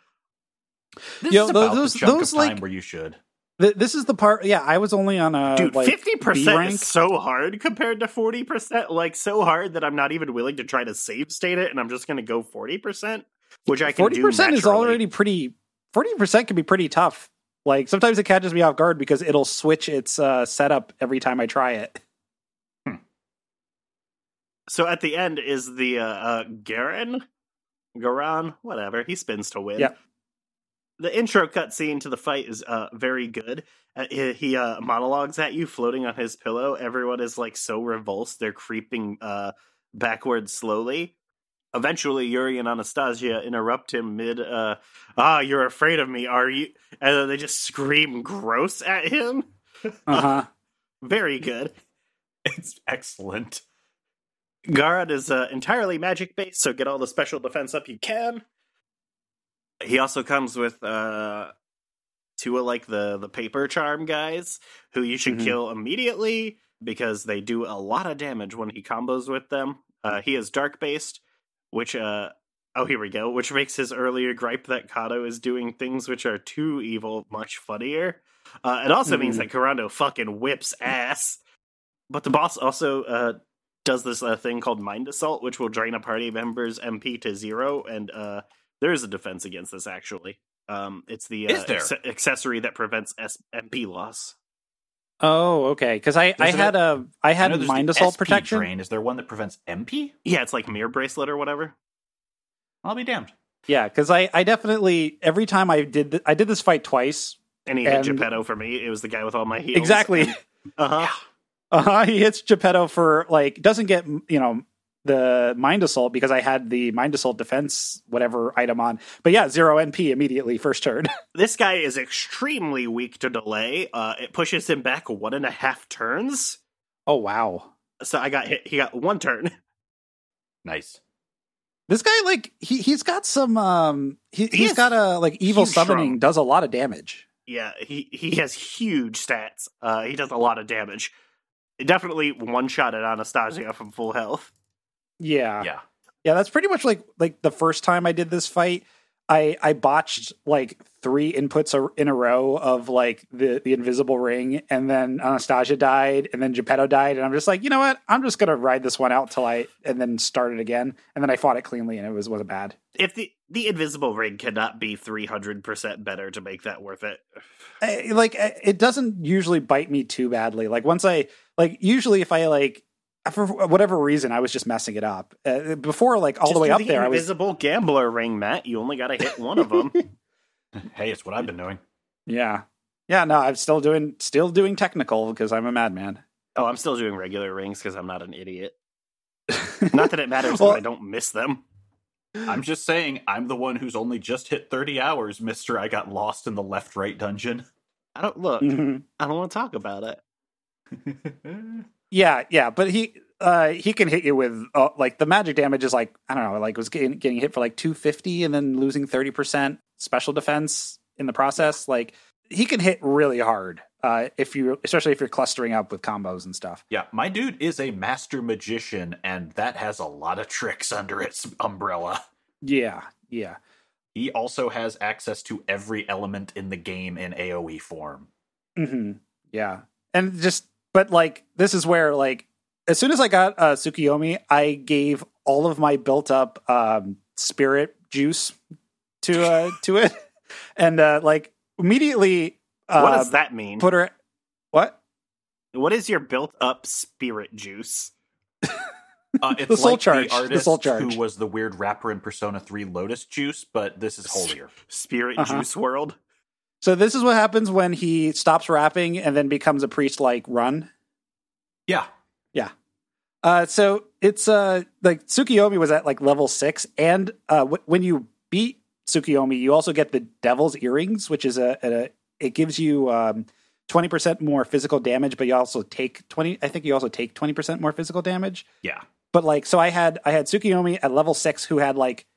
This Yo, is about those- the chunk those, of time like- where you should. Th- this is the part. Yeah, I was only on a Dude, fifty B percent is so hard compared to forty percent. Like so hard that I'm not even willing to try to save state it, and I'm just going to go forty percent, which I can Forty do. percent is already pretty. Forty percent can be pretty tough. Like sometimes it catches me off guard because it'll switch its uh, setup every time I try it. So at the end is the uh, uh Garen, Garan, whatever. He spins to win. Yep. The intro cutscene to the fight is uh very good. Uh, he he, uh, monologues at you, floating on his pillow. Everyone is like so revulsed; they're creeping uh backwards slowly. Eventually, Yuri and Anastasia interrupt him mid. uh Ah, you're afraid of me, are you? And then they just scream gross at him. Uh huh. Very good. It's excellent. Garad is uh, entirely magic based, so get all the special defense up you can. He also comes with uh, two of like the the paper charm guys who you should Mhm. kill immediately because they do a lot of damage when he combos with them. Uh, he is dark based, which uh oh here we go, which makes his earlier gripe that Kato is doing things which are too evil much funnier. Uh, it also means Mhm. that Kurando fucking whips ass. But the boss also uh, does this uh, thing called mind assault, which will drain a party member's MP to zero, and uh, there is a defense against this. Actually, um, it's the uh, Is there? acce- accessory that prevents S- MP loss. Oh, okay. Because I, I had a I I had know there's mind assault SP protection. Drain. Is there one that prevents MP? Yeah, it's like mirror bracelet or whatever. I'll be damned. Yeah, because I I definitely every time I did th- I did this fight twice. And he hit Geppetto for me. It was the guy with all my heals. Exactly. Uh huh. Uh, huh. he hits Geppetto for like doesn't get you know the mind assault because I had the mind assault defense whatever item on. But yeah, zero MP immediately first turn. This guy is extremely weak to delay. Uh, it pushes him back one and a half turns. oh wow. So I got hit. He got one turn. Nice. This guy like he he's got some um he, He he's is got a like evil summoning strong. does a lot of damage. Yeah, he he has huge stats. Uh, he does a lot of damage. Definitely one shot at Anastasia from full health. Yeah. Yeah. Yeah, that's pretty much like like the first time I did this fight. I I botched like three inputs in a row of like the the invisible ring, and then Anastasia died, and then Geppetto died, and I'm just like, you know what? I'm just gonna ride this one out till I and then start it again, and then I fought it cleanly, and it was wasn't bad. If the the invisible ring cannot be three hundred percent better to make that worth it. I, like I- it doesn't usually bite me too badly. Like once I like usually if I like for whatever reason I was just messing it up uh, before like all Just the way do up there. I was invisible gambler ring, Matt. You only got to hit one of them. Hey, it's what I've been doing. yeah yeah no I'm still doing still doing technical because I'm a madman. oh, I'm still doing regular rings because I'm not an idiot. Not that it matters Well- that I don't miss them. I'm just saying, I'm the one who's only just hit 30 hours, Mister. I got lost in the left right dungeon. I don't look. Mhm. I don't want to talk about it. Yeah, yeah, but he uh he can hit you with uh, like the magic damage is like I don't know, like was getting getting hit for like 250 and then losing 30% special defense in the process. Like he can hit really hard. Uh if you especially if you're clustering up with combos and stuff. yeah, my dude is a master magician, and that has a lot of tricks under its umbrella. Yeah, yeah. He also has access to every element in the game in AoE form. hmm Yeah. And just, but like, this is where, like, as soon as I got uh, Tsukiyomi, I gave all of my built up um, spirit juice to uh, to it, and uh, like immediately uh, what does that mean? put her. What? What is your built up spirit juice? Uh, it's The soul like charge, the the artist soul charge. who was the weird rapper in Persona 3 Lotus Juice, but this is holier. Spirit Uh-huh. juice world? So this is what happens when he stops rapping and then becomes a priest like Run. Yeah. Yeah. Uh, so it's uh like Tsukiyomi was at like level six, and uh, w- when you beat Tsukiyomi, you also get the Devil's Earrings, which is a, a it gives you um twenty percent more physical damage, but you also take twenty. I think you also take twenty percent more physical damage. Yeah. But like, so I had I had Tsukiyomi at level six, who had like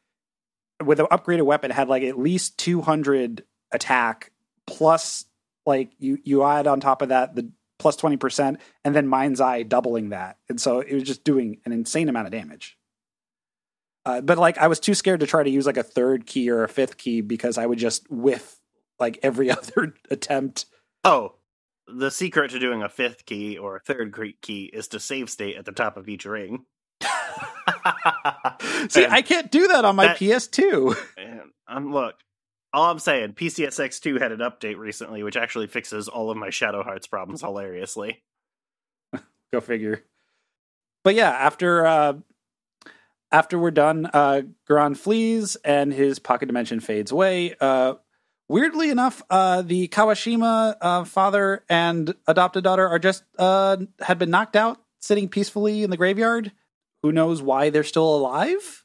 with an upgraded weapon had like at least two hundred attack plus like you you add on top of that the plus 20% and then mind's eye doubling that. And so it was just doing an insane amount of damage. Uh, but like i was too scared to try to use like a third key or a fifth key because i would just whiff like every other attempt. Oh, the secret to doing a fifth key or a third key is to save state at the top of each ring. see And i can't do that on my that- ps2 And um, look, all I'm saying, PCSX2 had an update recently which actually fixes all of my Shadow Hearts problems hilariously. go figure. But yeah after uh after we're done uh Garan flees and his pocket dimension fades away uh weirdly enough uh the kawashima uh father and adopted daughter are just uh had been knocked out sitting peacefully in the graveyard. Who knows why they're still alive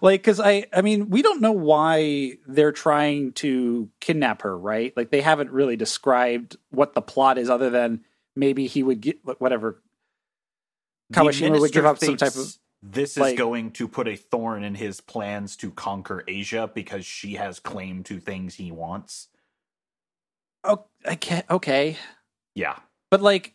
like because i i mean we don't know why they're trying to kidnap her right like they haven't really described what the plot is other than maybe he would get whatever Kawashima would give up some type of- This like- is going to put a thorn in his plans to conquer Asia because she has claim to things he wants. oh i can't okay Yeah. but like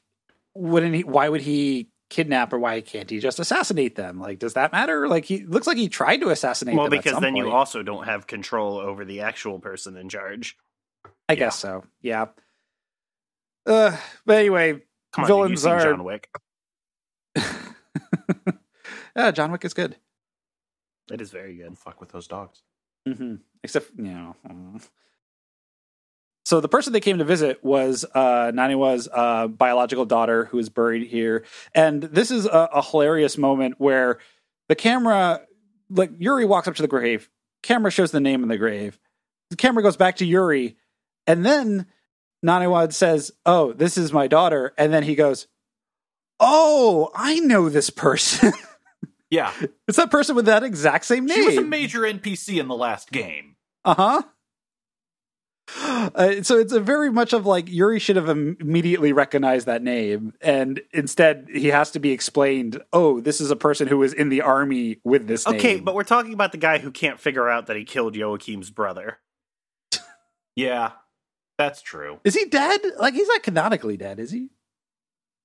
wouldn't he why would he kidnap or why can't he just assassinate them like does that matter like he looks like he tried to assassinate well, them at because some then you also don't have control over the actual person in charge. i guess so yeah uh but anyway Come on, Villains you've are- John Wick. yeah john wick is good It is very good. Don't fuck with those dogs. hmm Except, you know. So the person they came to visit was uh, Naniwa's uh, biological daughter, who is buried here. And this is a, a hilarious moment where the camera, like Yuri walks up to the grave, camera shows the name in the grave. The camera goes back to Yuri, and then Naniwa says, "Oh, this is my daughter," and then he goes, "Oh, I know this person. Yeah, it's that person with that exact same name." she was a major NPC in the last game. Uh-huh. Uh, so it's a very much of like Yuri should have immediately recognized that name, and instead he has to be explained. Oh, this is a person who was in the army with this. Okay, name. but we're talking about the guy who can't figure out that he killed Joachim's brother. Yeah, that's true. is he dead? Like he's not canonically dead, is he?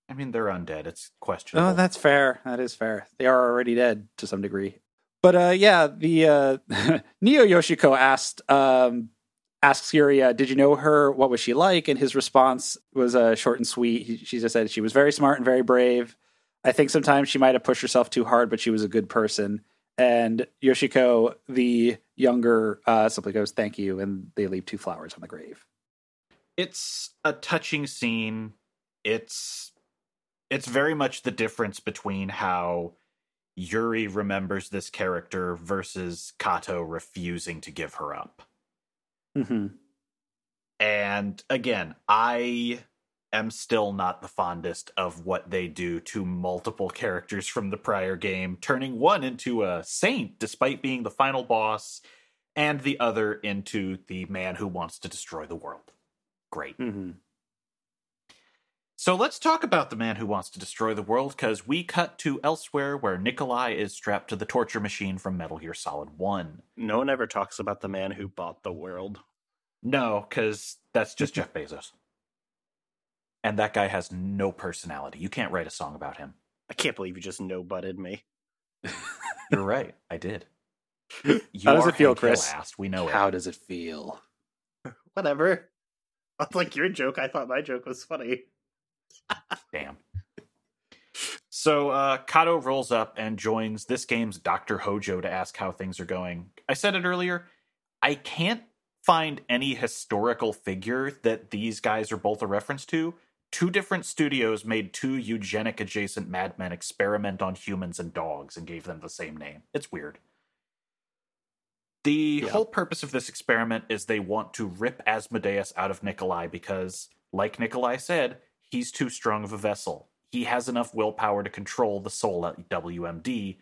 I mean, they're undead. It's questionable. Oh, that's fair. That is fair. They are already dead to some degree. But uh yeah, the uh Neo Yoshiko asked um asks Yuri, uh, did you know her? What was she like? And his response was uh short and sweet. He, she just said she was very smart and very brave. I think sometimes she might have pushed herself too hard, but she was a good person. And Yoshiko, the younger, uh, simply goes, "Thank you," and they leave two flowers on the grave. it's a touching scene. It's it's very much the difference between how Yuri remembers this character versus Kato refusing to give her up. Mm-hmm. And again, I am still not the fondest of what they do to multiple characters from the prior game, turning one into a saint despite being the final boss, and the other into the man who wants to destroy the world. Great. Mm-hmm. So let's talk about the man who wants to destroy the world because we cut to elsewhere where Nikolai is strapped to the torture machine from Metal Gear Solid 1. No one ever talks about the man who bought the world. No, because that's just Jeff Bezos. And that guy has no personality. You can't write a song about him. I can't believe you just no butted me. You're right. I did. You How does it feel, Chris? asked. We know it. How does it feel? Whatever. Like your joke, I thought my joke was funny. Damn. So uh, Kato rolls up and joins this game's Dr. Hojo to ask how things are going. I said it earlier. I can't find any historical figure that these guys are both a reference to. Two different studios made two eugenic adjacent madmen experiment on humans and dogs and gave them the same name. It's weird. The Yeah. whole purpose of this experiment is they want to rip Asmodeus out of Nikolai because, like Nikolai said, he's too strong of a vessel. He has enough willpower to control the soul at WMD.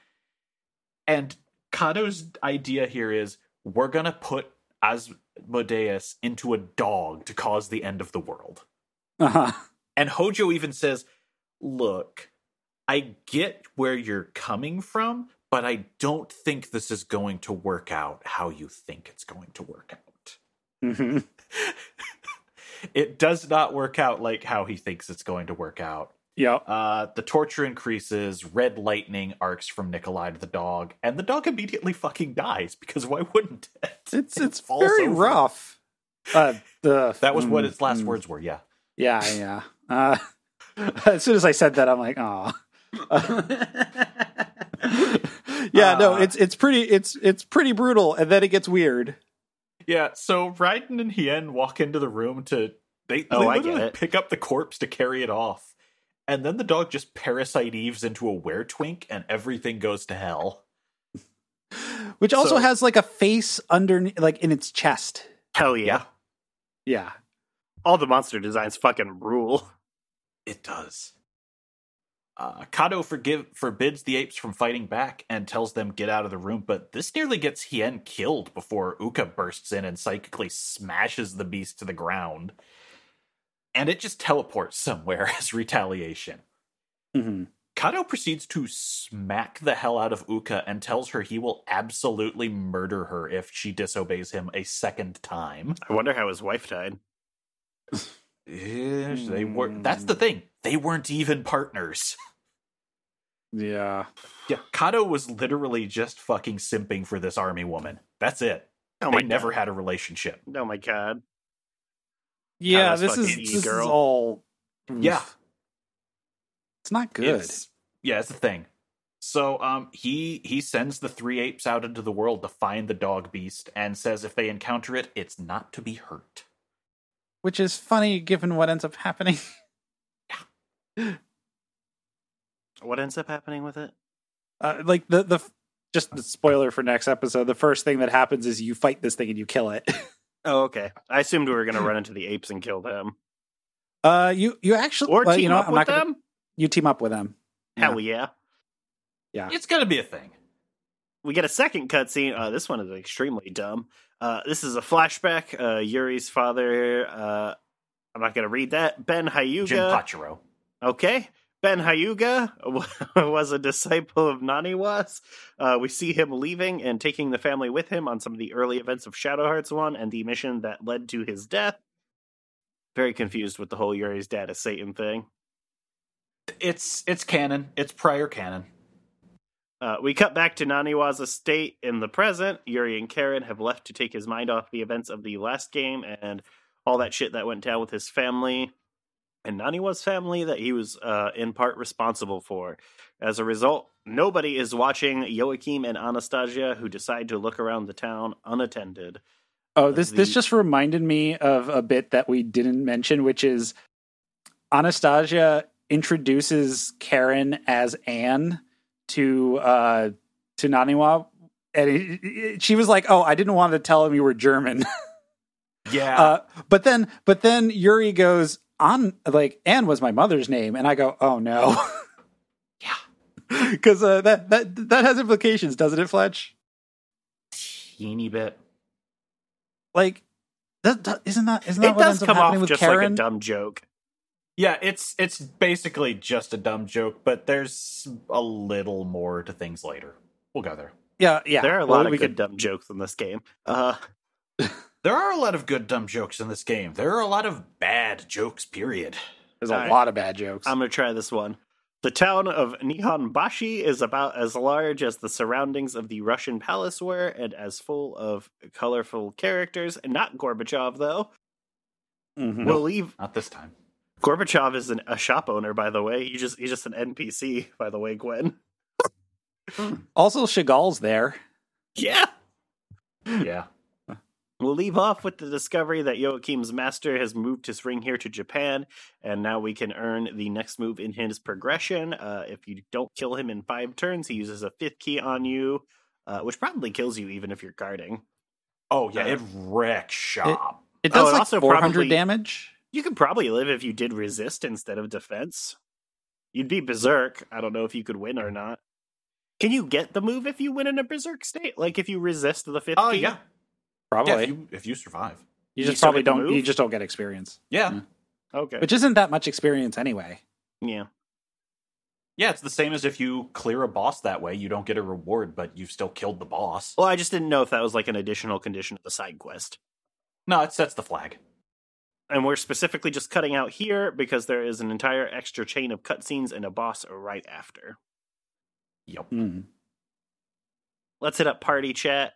And Kato's idea here is we're going to put Asmodeus into a dog to cause the end of the world. Uh-huh. And Hojo even says, Look, I get where you're coming from, but I don't think this is going to work out how you think it's going to work out. Mm-hmm. it does not work out like how he thinks it's going to work out. Yeah. Uh, the torture increases, red lightning arcs from Nikolai to the dog, and the dog immediately fucking dies because why wouldn't it? It's It it's falls very over. rough. Uh, the That was what mm, its last mm. words were, yeah. Yeah, yeah. Uh, as soon as I said that, I'm like, oh. yeah, no, Uh, it's it's pretty it's it's pretty brutal, and then it gets weird. Yeah, so Raiden and Hien walk into the room to they, Oh, they I get literally it. pick up the corpse to carry it off. And then the dog just parasite Eves into a were twink and everything goes to hell. Which also So- has like a face under like in its chest. Hell yeah. Yeah. All the monster designs fucking rule. It does. Uh, Kato forgive, forbids the apes from fighting back and tells them get out of the room, but this nearly gets Hien killed before Uka bursts in and psychically smashes the beast to the ground. And it just teleports somewhere as retaliation. hmm Kato proceeds to smack the hell out of Uka and tells her he will absolutely murder her if she disobeys him a second time. I wonder how his wife died. Yes, they were. That's the thing. They weren't even partners. Yeah. Yeah, Kato was literally just fucking simping for this army woman. That's it. Oh they my never god. had a relationship. Oh my god. Yeah, Kyle's this is fucking this is all Yeah, It's not good. It's- yeah, it's the thing. So, um, he he sends the three apes out into the world to find the dog beast, and says if they encounter it, it's not to be hurt. Which is funny given what ends up happening. yeah. What ends up happening with it? Uh, like the the just the spoiler for next episode, the first thing that happens is you fight this thing and you kill it. Oh, okay. I assumed we were going to run into the apes and kill them, Uh, you you actually or well, team you know, up I'm with not gonna, them. You team up with them. Hell yeah! Yeah. It's gonna be a thing. We get a second cutscene. Uh, this one is extremely dumb. Uh, this is a flashback. Uh, Yuri's father. Uh, I'm not going to read that. Ben Jin Hyuga. Pachiro. Okay. Ben Hayuga was a disciple of Naniwas. Uh, we see him leaving and taking the family with him on some of the early events of Shadow Hearts 1 and the mission that led to his death. Very confused with the whole Yuri's dad is Satan thing. It's it's canon. It's prior canon. Uh, we cut back to Naniwa's estate in the present. Yuri and Karin have left to take his mind off the events of the last game and all that shit that went down with his family and Naniwa's family that he was uh, in part responsible for. As a result, nobody is watching Joachim and Anastasia, who decide to look around the town unattended. Oh, this this just reminded me of a bit that we didn't mention, which is Anastasia introduces Karin as Anne to uh to Naniwa, and it, it- she was like, "Oh, I didn't want to tell him you were German." Yeah. uh, but then, but then Yuri goes on like Anne was my mother's name, and I go, "Oh no." Yeah. because uh, that that that has implications, doesn't it, Fletch? Teeny bit. Like, that, that, isn't that isn't that It what does ends up come happening off with just like a dumb joke. Yeah, it's it's basically just a dumb joke, but there's a little more to things later. We'll go there. yeah, yeah. There are a Well, lot of we good could- dumb jokes in this game. Uh, There are a lot of good dumb jokes in this game. There are a lot of bad jokes, period. There's a Alright. lot of bad jokes. I'm going to try this one. The town of Nihonbashi is about as large as the surroundings of the Russian palace were and as full of colorful characters. Not Gorbachev, though. Mhm. We'll leave. Not this time. Gorbachev is an, a shop owner, by the way. He just He's just an NPC, by the way, Gwen. Also, Chagall's there. Yeah. Yeah. We'll leave off with the discovery that Joachim's master has moved his ring here to Japan, and now we can earn the next move in his progression. Uh, if you don't kill him in five turns, he uses a fifth key on you, uh, which probably kills you even if you're guarding. Oh yeah, Uh, it wrecks shop. It Oh, does it like also 400 probably- damage. You could probably live if you did resist instead of defense. You'd be berserk. I don't know if you could win or not. Can you get the move if you win in a berserk state? Like if you resist the fifth Oh key? yeah. Probably. Yeah, if you if you survive. you you just probably don't. You just don't get experience, Yeah. Okay. which isn't that much experience anyway. yeah. Yeah, it's the same as if you clear a boss that way, you don't get a reward, but you've still killed the boss. Well, I just didn't know if that was like an additional condition of the side quest. No, it sets the flag. And we're specifically just cutting out here because there is an entire extra chain of cutscenes and a boss right after. Yep. Hmm. Let's hit up party chat.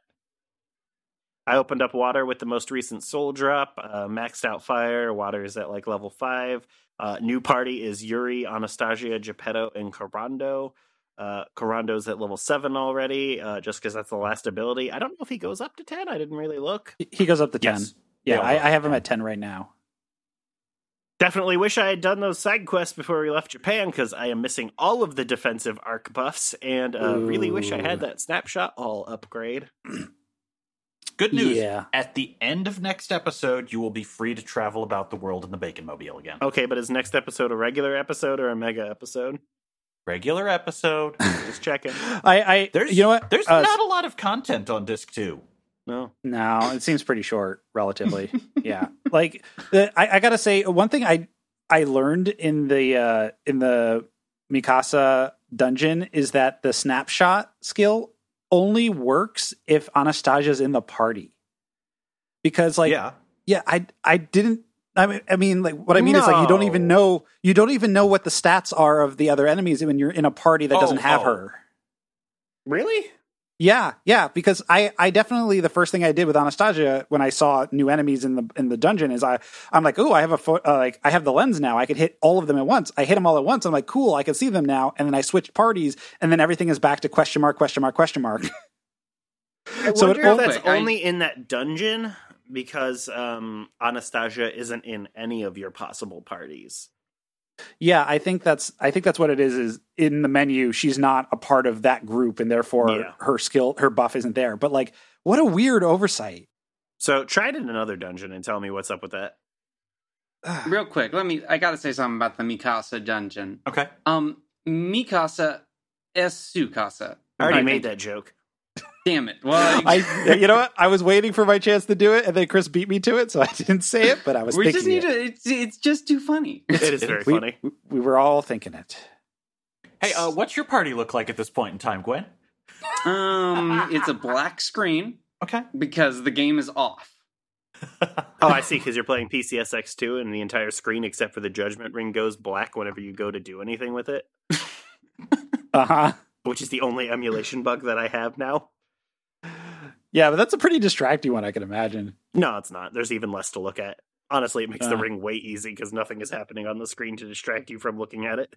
I opened up water with the most recent soul drop. Uh, maxed out fire. Water is at like level five. Uh, new party is Yuri, Anastasia, Geppetto, and Kurando. Uh, Kurando's at level seven already, uh, just because that's the last ability. I don't know if he goes up to ten. I didn't really look. He- He goes up to 10. Yes. Yeah, Yeah, I, I have him at 10 right now. Definitely wish I had done those side quests before we left Japan because I am missing all of the defensive arc buffs and uh, really wish I had that snapshot all upgrade. Good news. Yeah. At the end of next episode, you will be free to travel about the world in the Bacon Mobile again. Okay, but is next episode a regular episode or a mega episode? Regular episode. Just checking. I, I There's you know what? There's Uh, not a lot of content on disc two. No. No, it seems pretty short, relatively. yeah, like the, I, I gotta say, one thing I I learned in the uh, in the Mikasa dungeon is that the snapshot skill only works if Anastasia's in the party. Because like yeah. yeah, I I didn't. I mean, I mean, like what I mean is like you don't even know you don't even know what the stats are of the other enemies when you're in a party that Oh, doesn't have oh. her. Really? Yeah, yeah, because I, I definitely the first thing I did with Anastasia when I saw new enemies in the in the dungeon is I I'm like, oh, I have a fo- uh, like I have the lens now. I could hit all of them at once. I hit them all at once. I'm like, cool, I can see them now. And then I switched parties, and then everything is back to question mark, question mark, question mark. I So wonder it if that's I- only in that dungeon because um, Anastasia isn't in any of your possible parties. Yeah, I think that's I think that's what it is. Is in the menu, she's not a part of that group, and therefore Yeah. her skill, her buff isn't there. But like, what a weird oversight. So try it in another dungeon and tell me what's up with that. Real quick, let me. I gotta say something about the Mikasa dungeon. Okay. Um, Mikasa es Sukasa. I already I made think- that joke. Damn it! Well, I, you know what? I was waiting for my chance to do it, and then Chris beat me to it, so I didn't say it. But I was we thinking just need it. to. It's it's just too funny. It is very we, funny. we were all thinking it. Hey, uh, what's your party look like at this point in time, Gwen? Um, it's a black screen Okay. because the game is off. Oh, I see. Because you're playing PCSX2, and the entire screen except for the Judgment Ring goes black whenever you go to do anything with it, Uh huh. Which is the only emulation bug that I have now. Yeah, but that's a pretty distracting one, I can imagine. No, it's not. There's even less to look at. Honestly, it makes the Uh. ring way easy because nothing is happening on the screen to distract you from looking at it.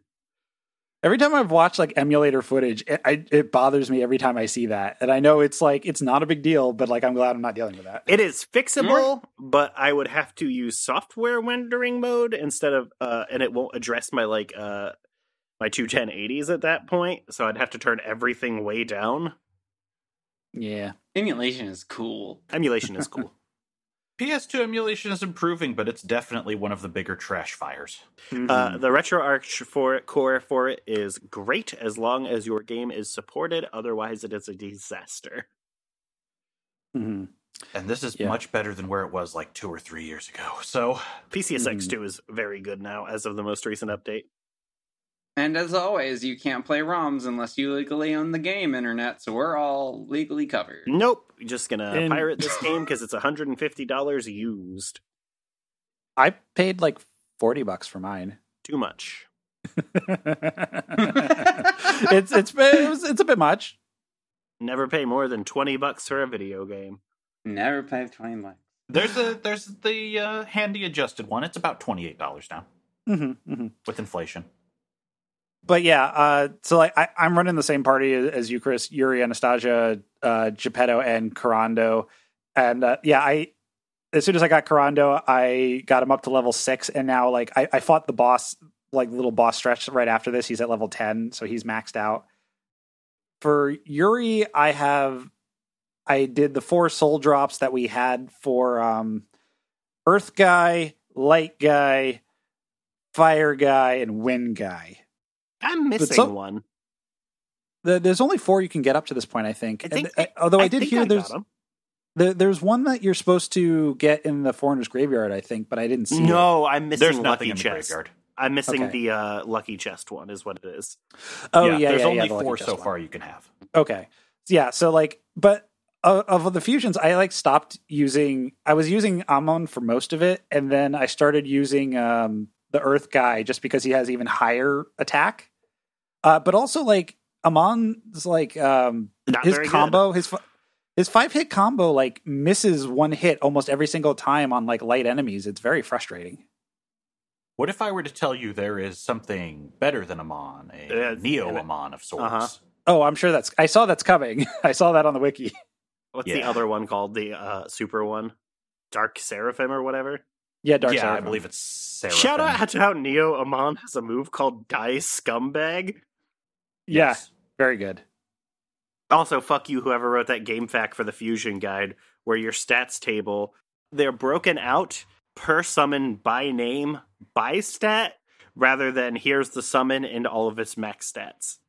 Every time I've watched like emulator footage, it, I, it bothers me every time I see that. And I know it's like it's not a big deal, but like I'm glad I'm not dealing with that. It is fixable, but I would have to use software rendering mode instead of uh and it won't address my like uh my two 1080s at that point, so I'd have to turn everything way down. yeah. Emulation is cool. Emulation is cool. PS2 emulation is improving, but it's definitely one of the bigger trash fires. Uh, the RetroArch for it, core for it is great as long as your game is supported. Otherwise, it is a disaster. hmm And this is Yeah. much better than where it was like two or three years ago. So, PCSX2 is very good now as of the most recent update. And as always, you can't play ROMs unless you legally own the game, internet. So we're all legally covered. Nope, just gonna And- pirate this game because it's $150 used. I paid like 40 bucks for mine. Too much. it's it's it was, it's a bit much. Never pay more than 20 bucks for a video game. Never pay twenty bucks. there's a there's the uh, handy adjusted one. It's about twenty eight dollars now hmm hmm with inflation. But yeah, uh, so like I, I'm running the same party as, as you, Chris, Yuri, Anastasia, uh, Geppetto, and Kurando, and uh, yeah, I as soon as I got Kurando, I got him up to level six, and now like I, I fought the boss, like little boss stretch right after this. He's at level ten, so he's maxed out. For Yuri, I have I did the four soul drops that we had for um, Earth Guy, Light Guy, Fire Guy, and Wind Guy. I'm missing some- one. The, there's only four you can get up to this point, I think. I think. And, uh, although I, did think hear got there's 'em. there, there's one that you're supposed to get in the foreigner's graveyard, I think, but I didn't see. it. No, I'm missing There's Lucky nothing in the Chest. graveyard. I'm missing Okay. the uh, Lucky Chest one, is what it is. Oh yeah, yeah, there's yeah, only the four so one. far you can have. Okay, yeah. So like, but uh, of the fusions, I like stopped using. I was using Amon for most of it, and then I started using um, the Earth guy just because he has even higher attack. Uh, but also like Amon's like um, Not his very good. combo, his his five hit combo like misses one hit almost every single time on like light enemies. It's very frustrating. What if I were to tell you there is something better than Amon, a Uh, Neo. Amon of sorts? Uh-huh. Oh, I'm sure that's. I saw that's coming. I saw that on the wiki. What's the other one called? The uh, super one? Dark Seraphim or whatever? Yeah, Dark yeah, I believe it's Sarah. Shout out to how Neo Amon has a move called Die Scumbag. Yeah, very good. Also, fuck you, whoever wrote that game fact for the Fusion Guide, where your stats table, they're broken out per summon by name, by stat, rather than here's the summon and all of its max stats.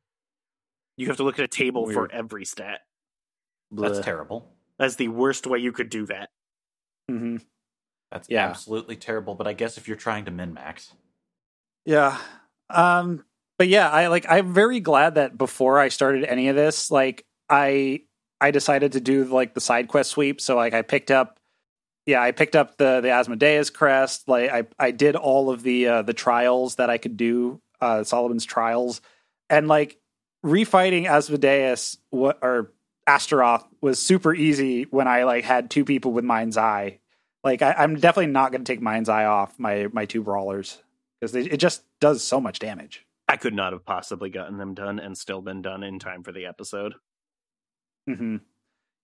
You have to look at a table for every stat. That's Blech. terrible. That's the worst way you could do that. hmm That's Yeah. absolutely terrible. But I guess if you're trying to min max, Yeah. Um but yeah, I like I'm very glad that before I started any of this, like I I decided to do like the side quest sweep. So like I picked up yeah, I picked up the the Asmodeus crest. Like I I did all of the uh the trials that I could do, uh Solomon's trials. And like refighting Asmodeus what or Astaroth was super easy when I like had two people with Mind's Eye. Like I, I'm definitely not going to take Mind's Eye off my my two brawlers because it just does so much damage. I could not have possibly gotten them done and still been done in time for the episode. hmm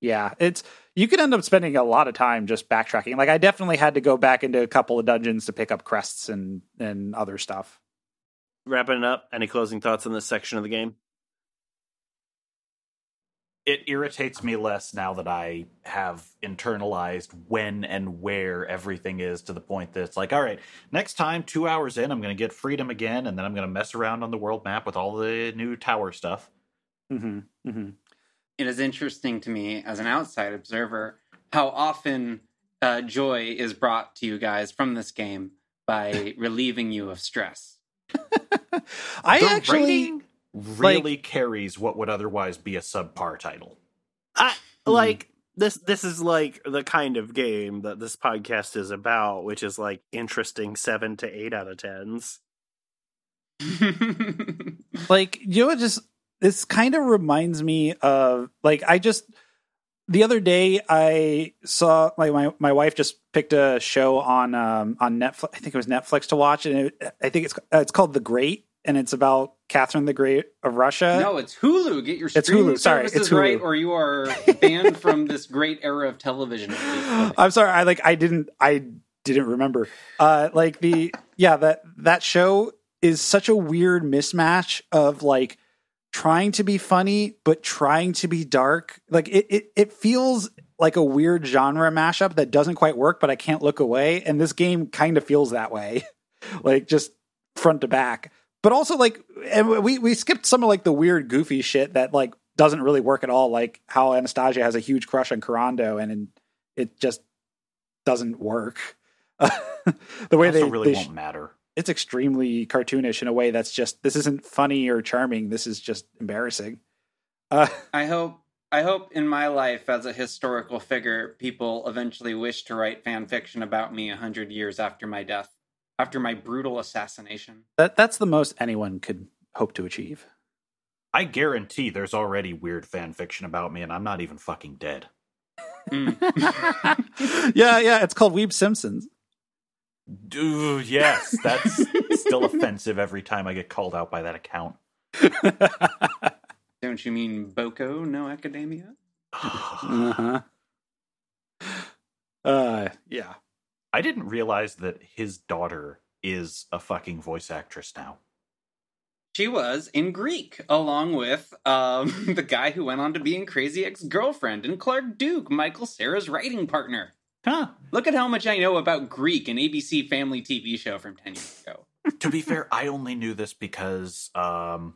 Yeah, it's you could end up spending a lot of time just backtracking. Like I definitely had to go back into a couple of dungeons to pick up crests and and other stuff. Wrapping up, any closing thoughts on this section of the game? It irritates me less now that I have internalized when and where everything is to the point that it's like, all right, next time, two hours in, I'm going to get freedom again, and then I'm going to mess around on the world map with all the new tower stuff. Mm-hmm. Mm-hmm. It is interesting to me as an outside observer how often uh, joy is brought to you guys from this game by relieving you of stress. I The actually writing really carries what would otherwise be a subpar title. I Mhm. like this. This is like the kind of game that this podcast is about, which is like interesting seven to eight out of tens. like you know it just this kind of reminds me of like i just the other day i saw like my, my wife just picked a show on um on netflix i think it was netflix to watch and it, i think it's uh, it's called the great and it's about catherine the great of russia no, it's Hulu. Get your It's Hulu. Sorry, services it's Hulu. right, or you are banned from this great era of television. i'm sorry i like i didn't i didn't remember uh like the yeah that that show is such a weird mismatch of like trying to be funny but trying to be dark like it it, it feels like a weird genre mashup that doesn't quite work but i can't look away and this game kind of feels that way like just front to back but also like and we we skipped some of like the weird goofy shit that like doesn't really work at all like how anastasia has a huge crush on Kurando and, and it just doesn't work. The way they, really they won't matter. it's extremely cartoonish in a way that's just this isn't funny or charming. This is just embarrassing. Uh I hope I hope in my life as a historical figure, people eventually wish to write fan fiction about me a hundred years after my death, after my brutal assassination. that that's the most anyone could hope to achieve I guarantee there's already weird fan fiction about me, and I'm not even fucking dead. Mm. yeah yeah it's called weeb simpsons Dude, yes, that's still offensive every time I get called out by that account. Don't you mean Boko no academia? uh-huh uh yeah I didn't realize that his daughter is a fucking voice actress now. She was in Greek, along with um, the guy who went on to be in Crazy Ex Girlfriend and Clark Duke, Michael Cera's writing partner. Huh. Look at how much I know about Greek, an ABC family TV show from 10 years ago. to be fair, I only knew this because um,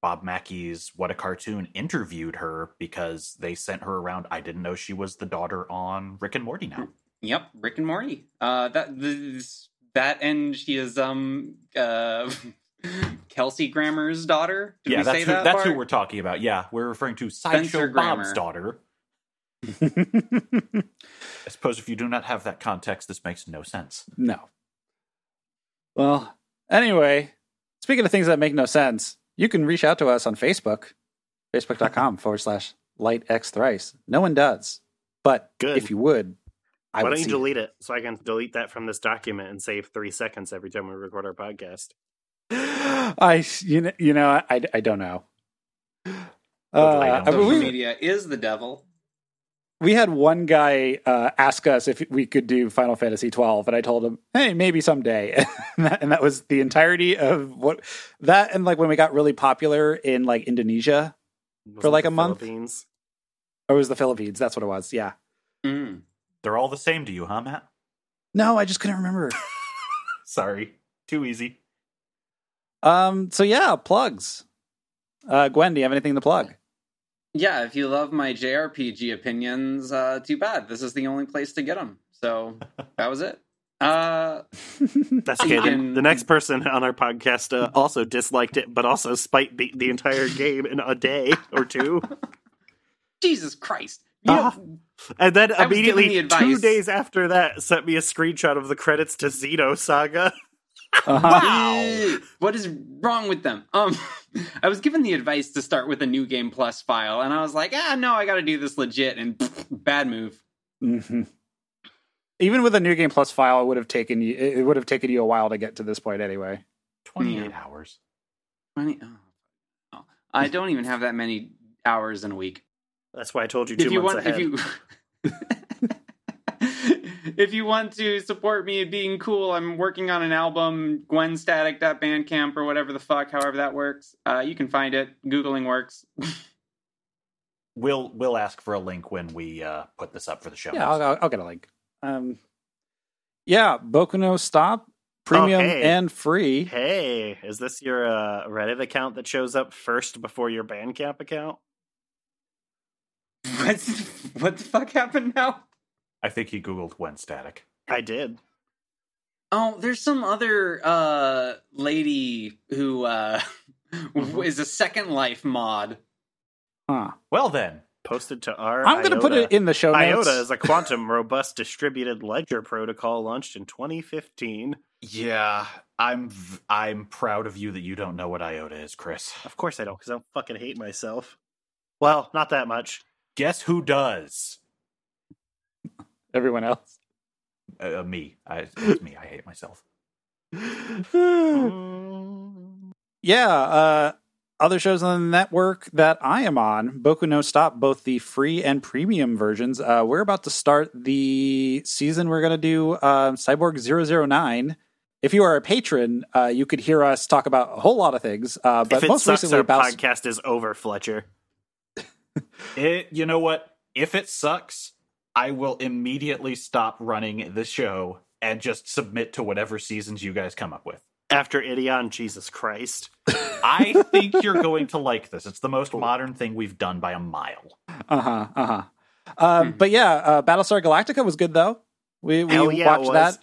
Bob Mackey's What a Cartoon interviewed her because they sent her around. I didn't know she was the daughter on Rick and Morty now. Yep, Rick and Morty. Uh, that this, that and she is um uh Kelsey Grammer's daughter. Did yeah, we that's say who, that? that's Bart? who we're talking about. Yeah, we're referring to Spencer Sideshow Bob's daughter. I suppose if you do not have that context, this makes no sense. no well anyway speaking of things that make no sense you can reach out to us on facebook facebook.com forward slash light x thrice no one does but Good. if you would I Why don't you see delete it so I can delete that from this document and save three seconds every time we record our podcast? I you know, you know I, I don't know. Uh, I don't I mean, Social we, media is the devil. we had one guy uh, ask us if we could do Final Fantasy twelve, and I told him, "Hey, maybe someday." and, that, and that was the entirety of what that. And like when we got really popular in like Indonesia, Was For like a month? Philippines? or it was the Philippines. That's what it was. Yeah. Mm. They're all the same to you, huh, Matt? No, I just couldn't remember. Sorry, too easy. um. So yeah, plugs. Uh, Gwen, do you have anything to plug? Yeah, if you love my JRPG opinions, uh, too bad. This is the only place to get them. So that was it. Uh, That's You okay. The, can- the next person on our podcast uh, also disliked it, but also spite beat the entire game in a day or two. Jesus Christ. You Ah. know, And then I immediately, the two days after that, sent me a screenshot of the credits to Xeno Saga. Uh-huh. Wow. what is wrong with them? Um, I was given the advice to start with a new game plus file, and I was like, ah, no, I got to do this legit, and pfft, bad move. hmm Even with a new game plus file, it would have taken you. It would have taken you a while to get to this point anyway. 28 Yeah. hours. Funny- oh, oh. I don't even have that many hours in a week. That's why I told you two if you months want, ahead. if you. if you want to support me being cool, I'm working on an album, gwenstatic.bandcamp or whatever the fuck, however that works. Uh, you can find it. Googling works. we'll we'll ask for a link when we uh, put this up for the show. Yeah. I'll, I'll, I'll get a link. Um, yeah, Boku no Stop, premium Oh, hey. and free. Hey, is this your uh, Reddit account that shows up first before your Bandcamp account? What, what the fuck happened now? I think he googled when static. I did. Oh, there's some other uh lady who uh Mhm. is a Second Life mod. Huh. Well then, Posted to our. I'm going to put it in the show notes. IOTA is a quantum robust distributed ledger protocol launched in 2015. yeah, I'm v- I'm proud of you that you don't know what IOTA is, Chris. Of course I don't, because I fucking hate myself. Well, not that much. Guess who does? Everyone else. Uh, me. I, it's me. I hate myself. yeah, uh, other shows on the network that I am on, Boku no Stop, both the free and premium versions. Uh, we're about to start the season. We're going to do uh, Cyborg 009. If you are a patron, uh, you could hear us talk about a whole lot of things. Uh, but most recently our about podcast is over, Fletcher. It. You know what? If it sucks, I will immediately stop running the show and just submit to whatever seasons you guys come up with. After Ideon, Jesus Christ. I think you're going to like this. It's the most modern thing we've done by a mile. Uh huh. Uh huh. Um, but yeah, uh, Battlestar Galactica was good though. We we Hell yeah, watched was. that.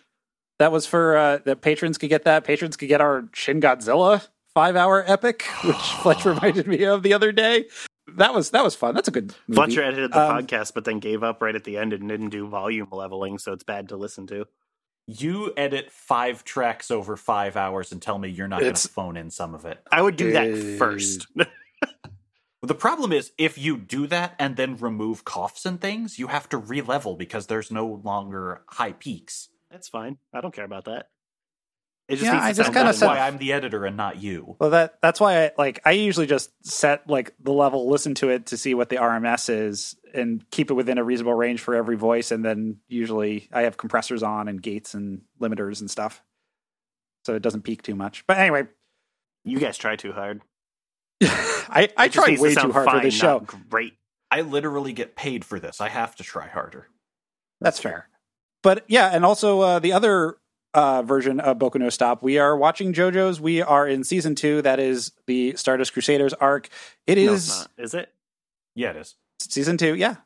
That was for uh, the patrons could get that. Patrons could get our Shin Godzilla five hour epic, which Fletch reminded me of the other day. That was that was fun. That's a good movie. Fletcher edited the Um, podcast, but then gave up right at the end and didn't do volume leveling, so it's bad to listen to. You edit five tracks over five hours and tell me you're not going to phone in some of it. I would do that Uh, first. The problem is, if you do that and then remove coughs and things, you have to re-level because there's no longer high peaks. That's fine. I don't care about that. It just Yeah, needs to I just kinda set- why. I'm the editor and not you. Well, that that's why I like I usually just set like the level, listen to it to see what the RMS is, and keep it within a reasonable range for every voice, and then usually I have compressors on and gates and limiters and stuff, so it doesn't peak too much. But anyway, You guys try too hard. I I try needs to way too hard for fine, this show. Great. I literally get paid for this. I have to try harder. That's fair. But yeah, and also uh, the other uh, version of Boku no Stop, we are watching JoJo's. We are in season two. That is the Stardust Crusaders arc. It No, is it's not. Is it? Yeah, it is. season two. Yeah,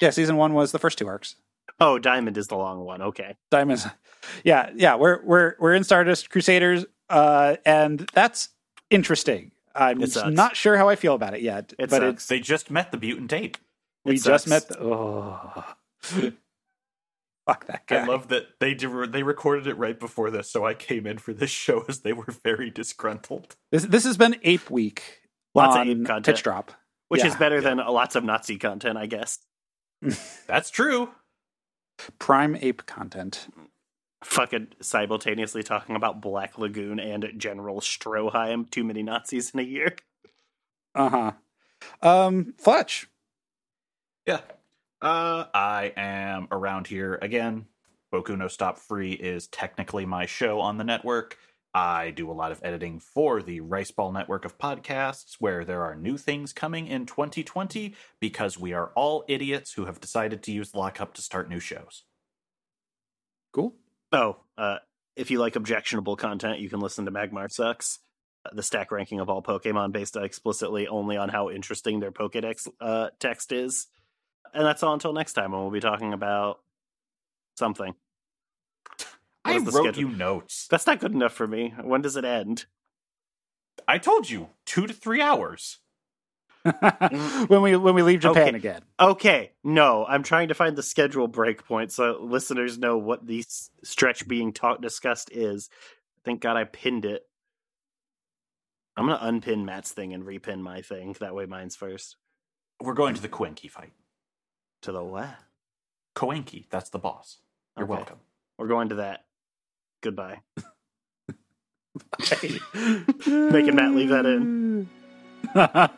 yeah. Season one was the first two arcs. Oh, Diamond is the long one. Okay. Diamonds. Yeah, yeah. We're we're we're in Stardust Crusaders, uh, and that's interesting. I'm not sure how I feel about it yet, It but sucks. it's They just met the mutant ape. we just met. The, oh, fuck that guy. I love that they do, they recorded it right before this, so I came in for this show as they were very disgruntled. this. This has been Ape Week Lots of ape content. Pitch Drop. Which Yeah. is better than lots of Nazi content, I guess. That's true. Prime Ape content. Fucking simultaneously talking about Black Lagoon and General Stroheim. Too many Nazis in a year. Uh huh. Um, Fletch. Yeah. Uh, I am around here again. Boku no Stop Free is technically my show on the network. I do a lot of editing for the Rice Ball network of podcasts where there are new things coming in 2020 because we are all idiots who have decided to use lockup to start new shows. Cool. Oh, uh, if you like objectionable content, you can listen to Magmar Sucks, uh, the stack ranking of all Pokemon based explicitly only on how interesting their Pokedex uh, text is. And that's all until next time when we'll be talking about something. What I wrote schedule? you notes. That's not good enough for me. When does it end? I told you two to three hours. when we when we leave Japan Okay. again. Okay, no, I'm trying to find the schedule breakpoint so listeners know what the s- stretch being talked discussed is. Thank God I pinned it. I'm gonna unpin Matt's thing and repin my thing. That way mine's first. We're going to the Koenki fight. To the what? Koenki, that's the boss. You're Okay. welcome. We're going to that. Goodbye. Making Making Matt leave that in.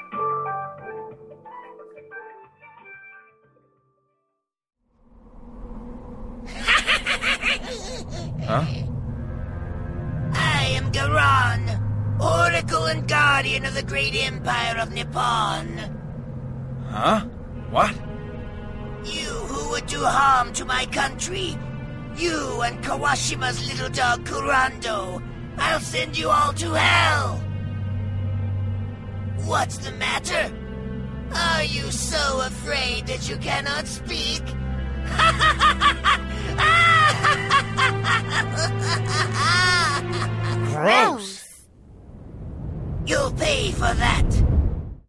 Guardian of the Great Empire of Nippon. Huh? What? You who would do harm to my country, you and Kawashima's little dog Kurando, I'll send you all to hell! What's the matter? Are you so afraid that you cannot speak? Gross! You'll pay for that!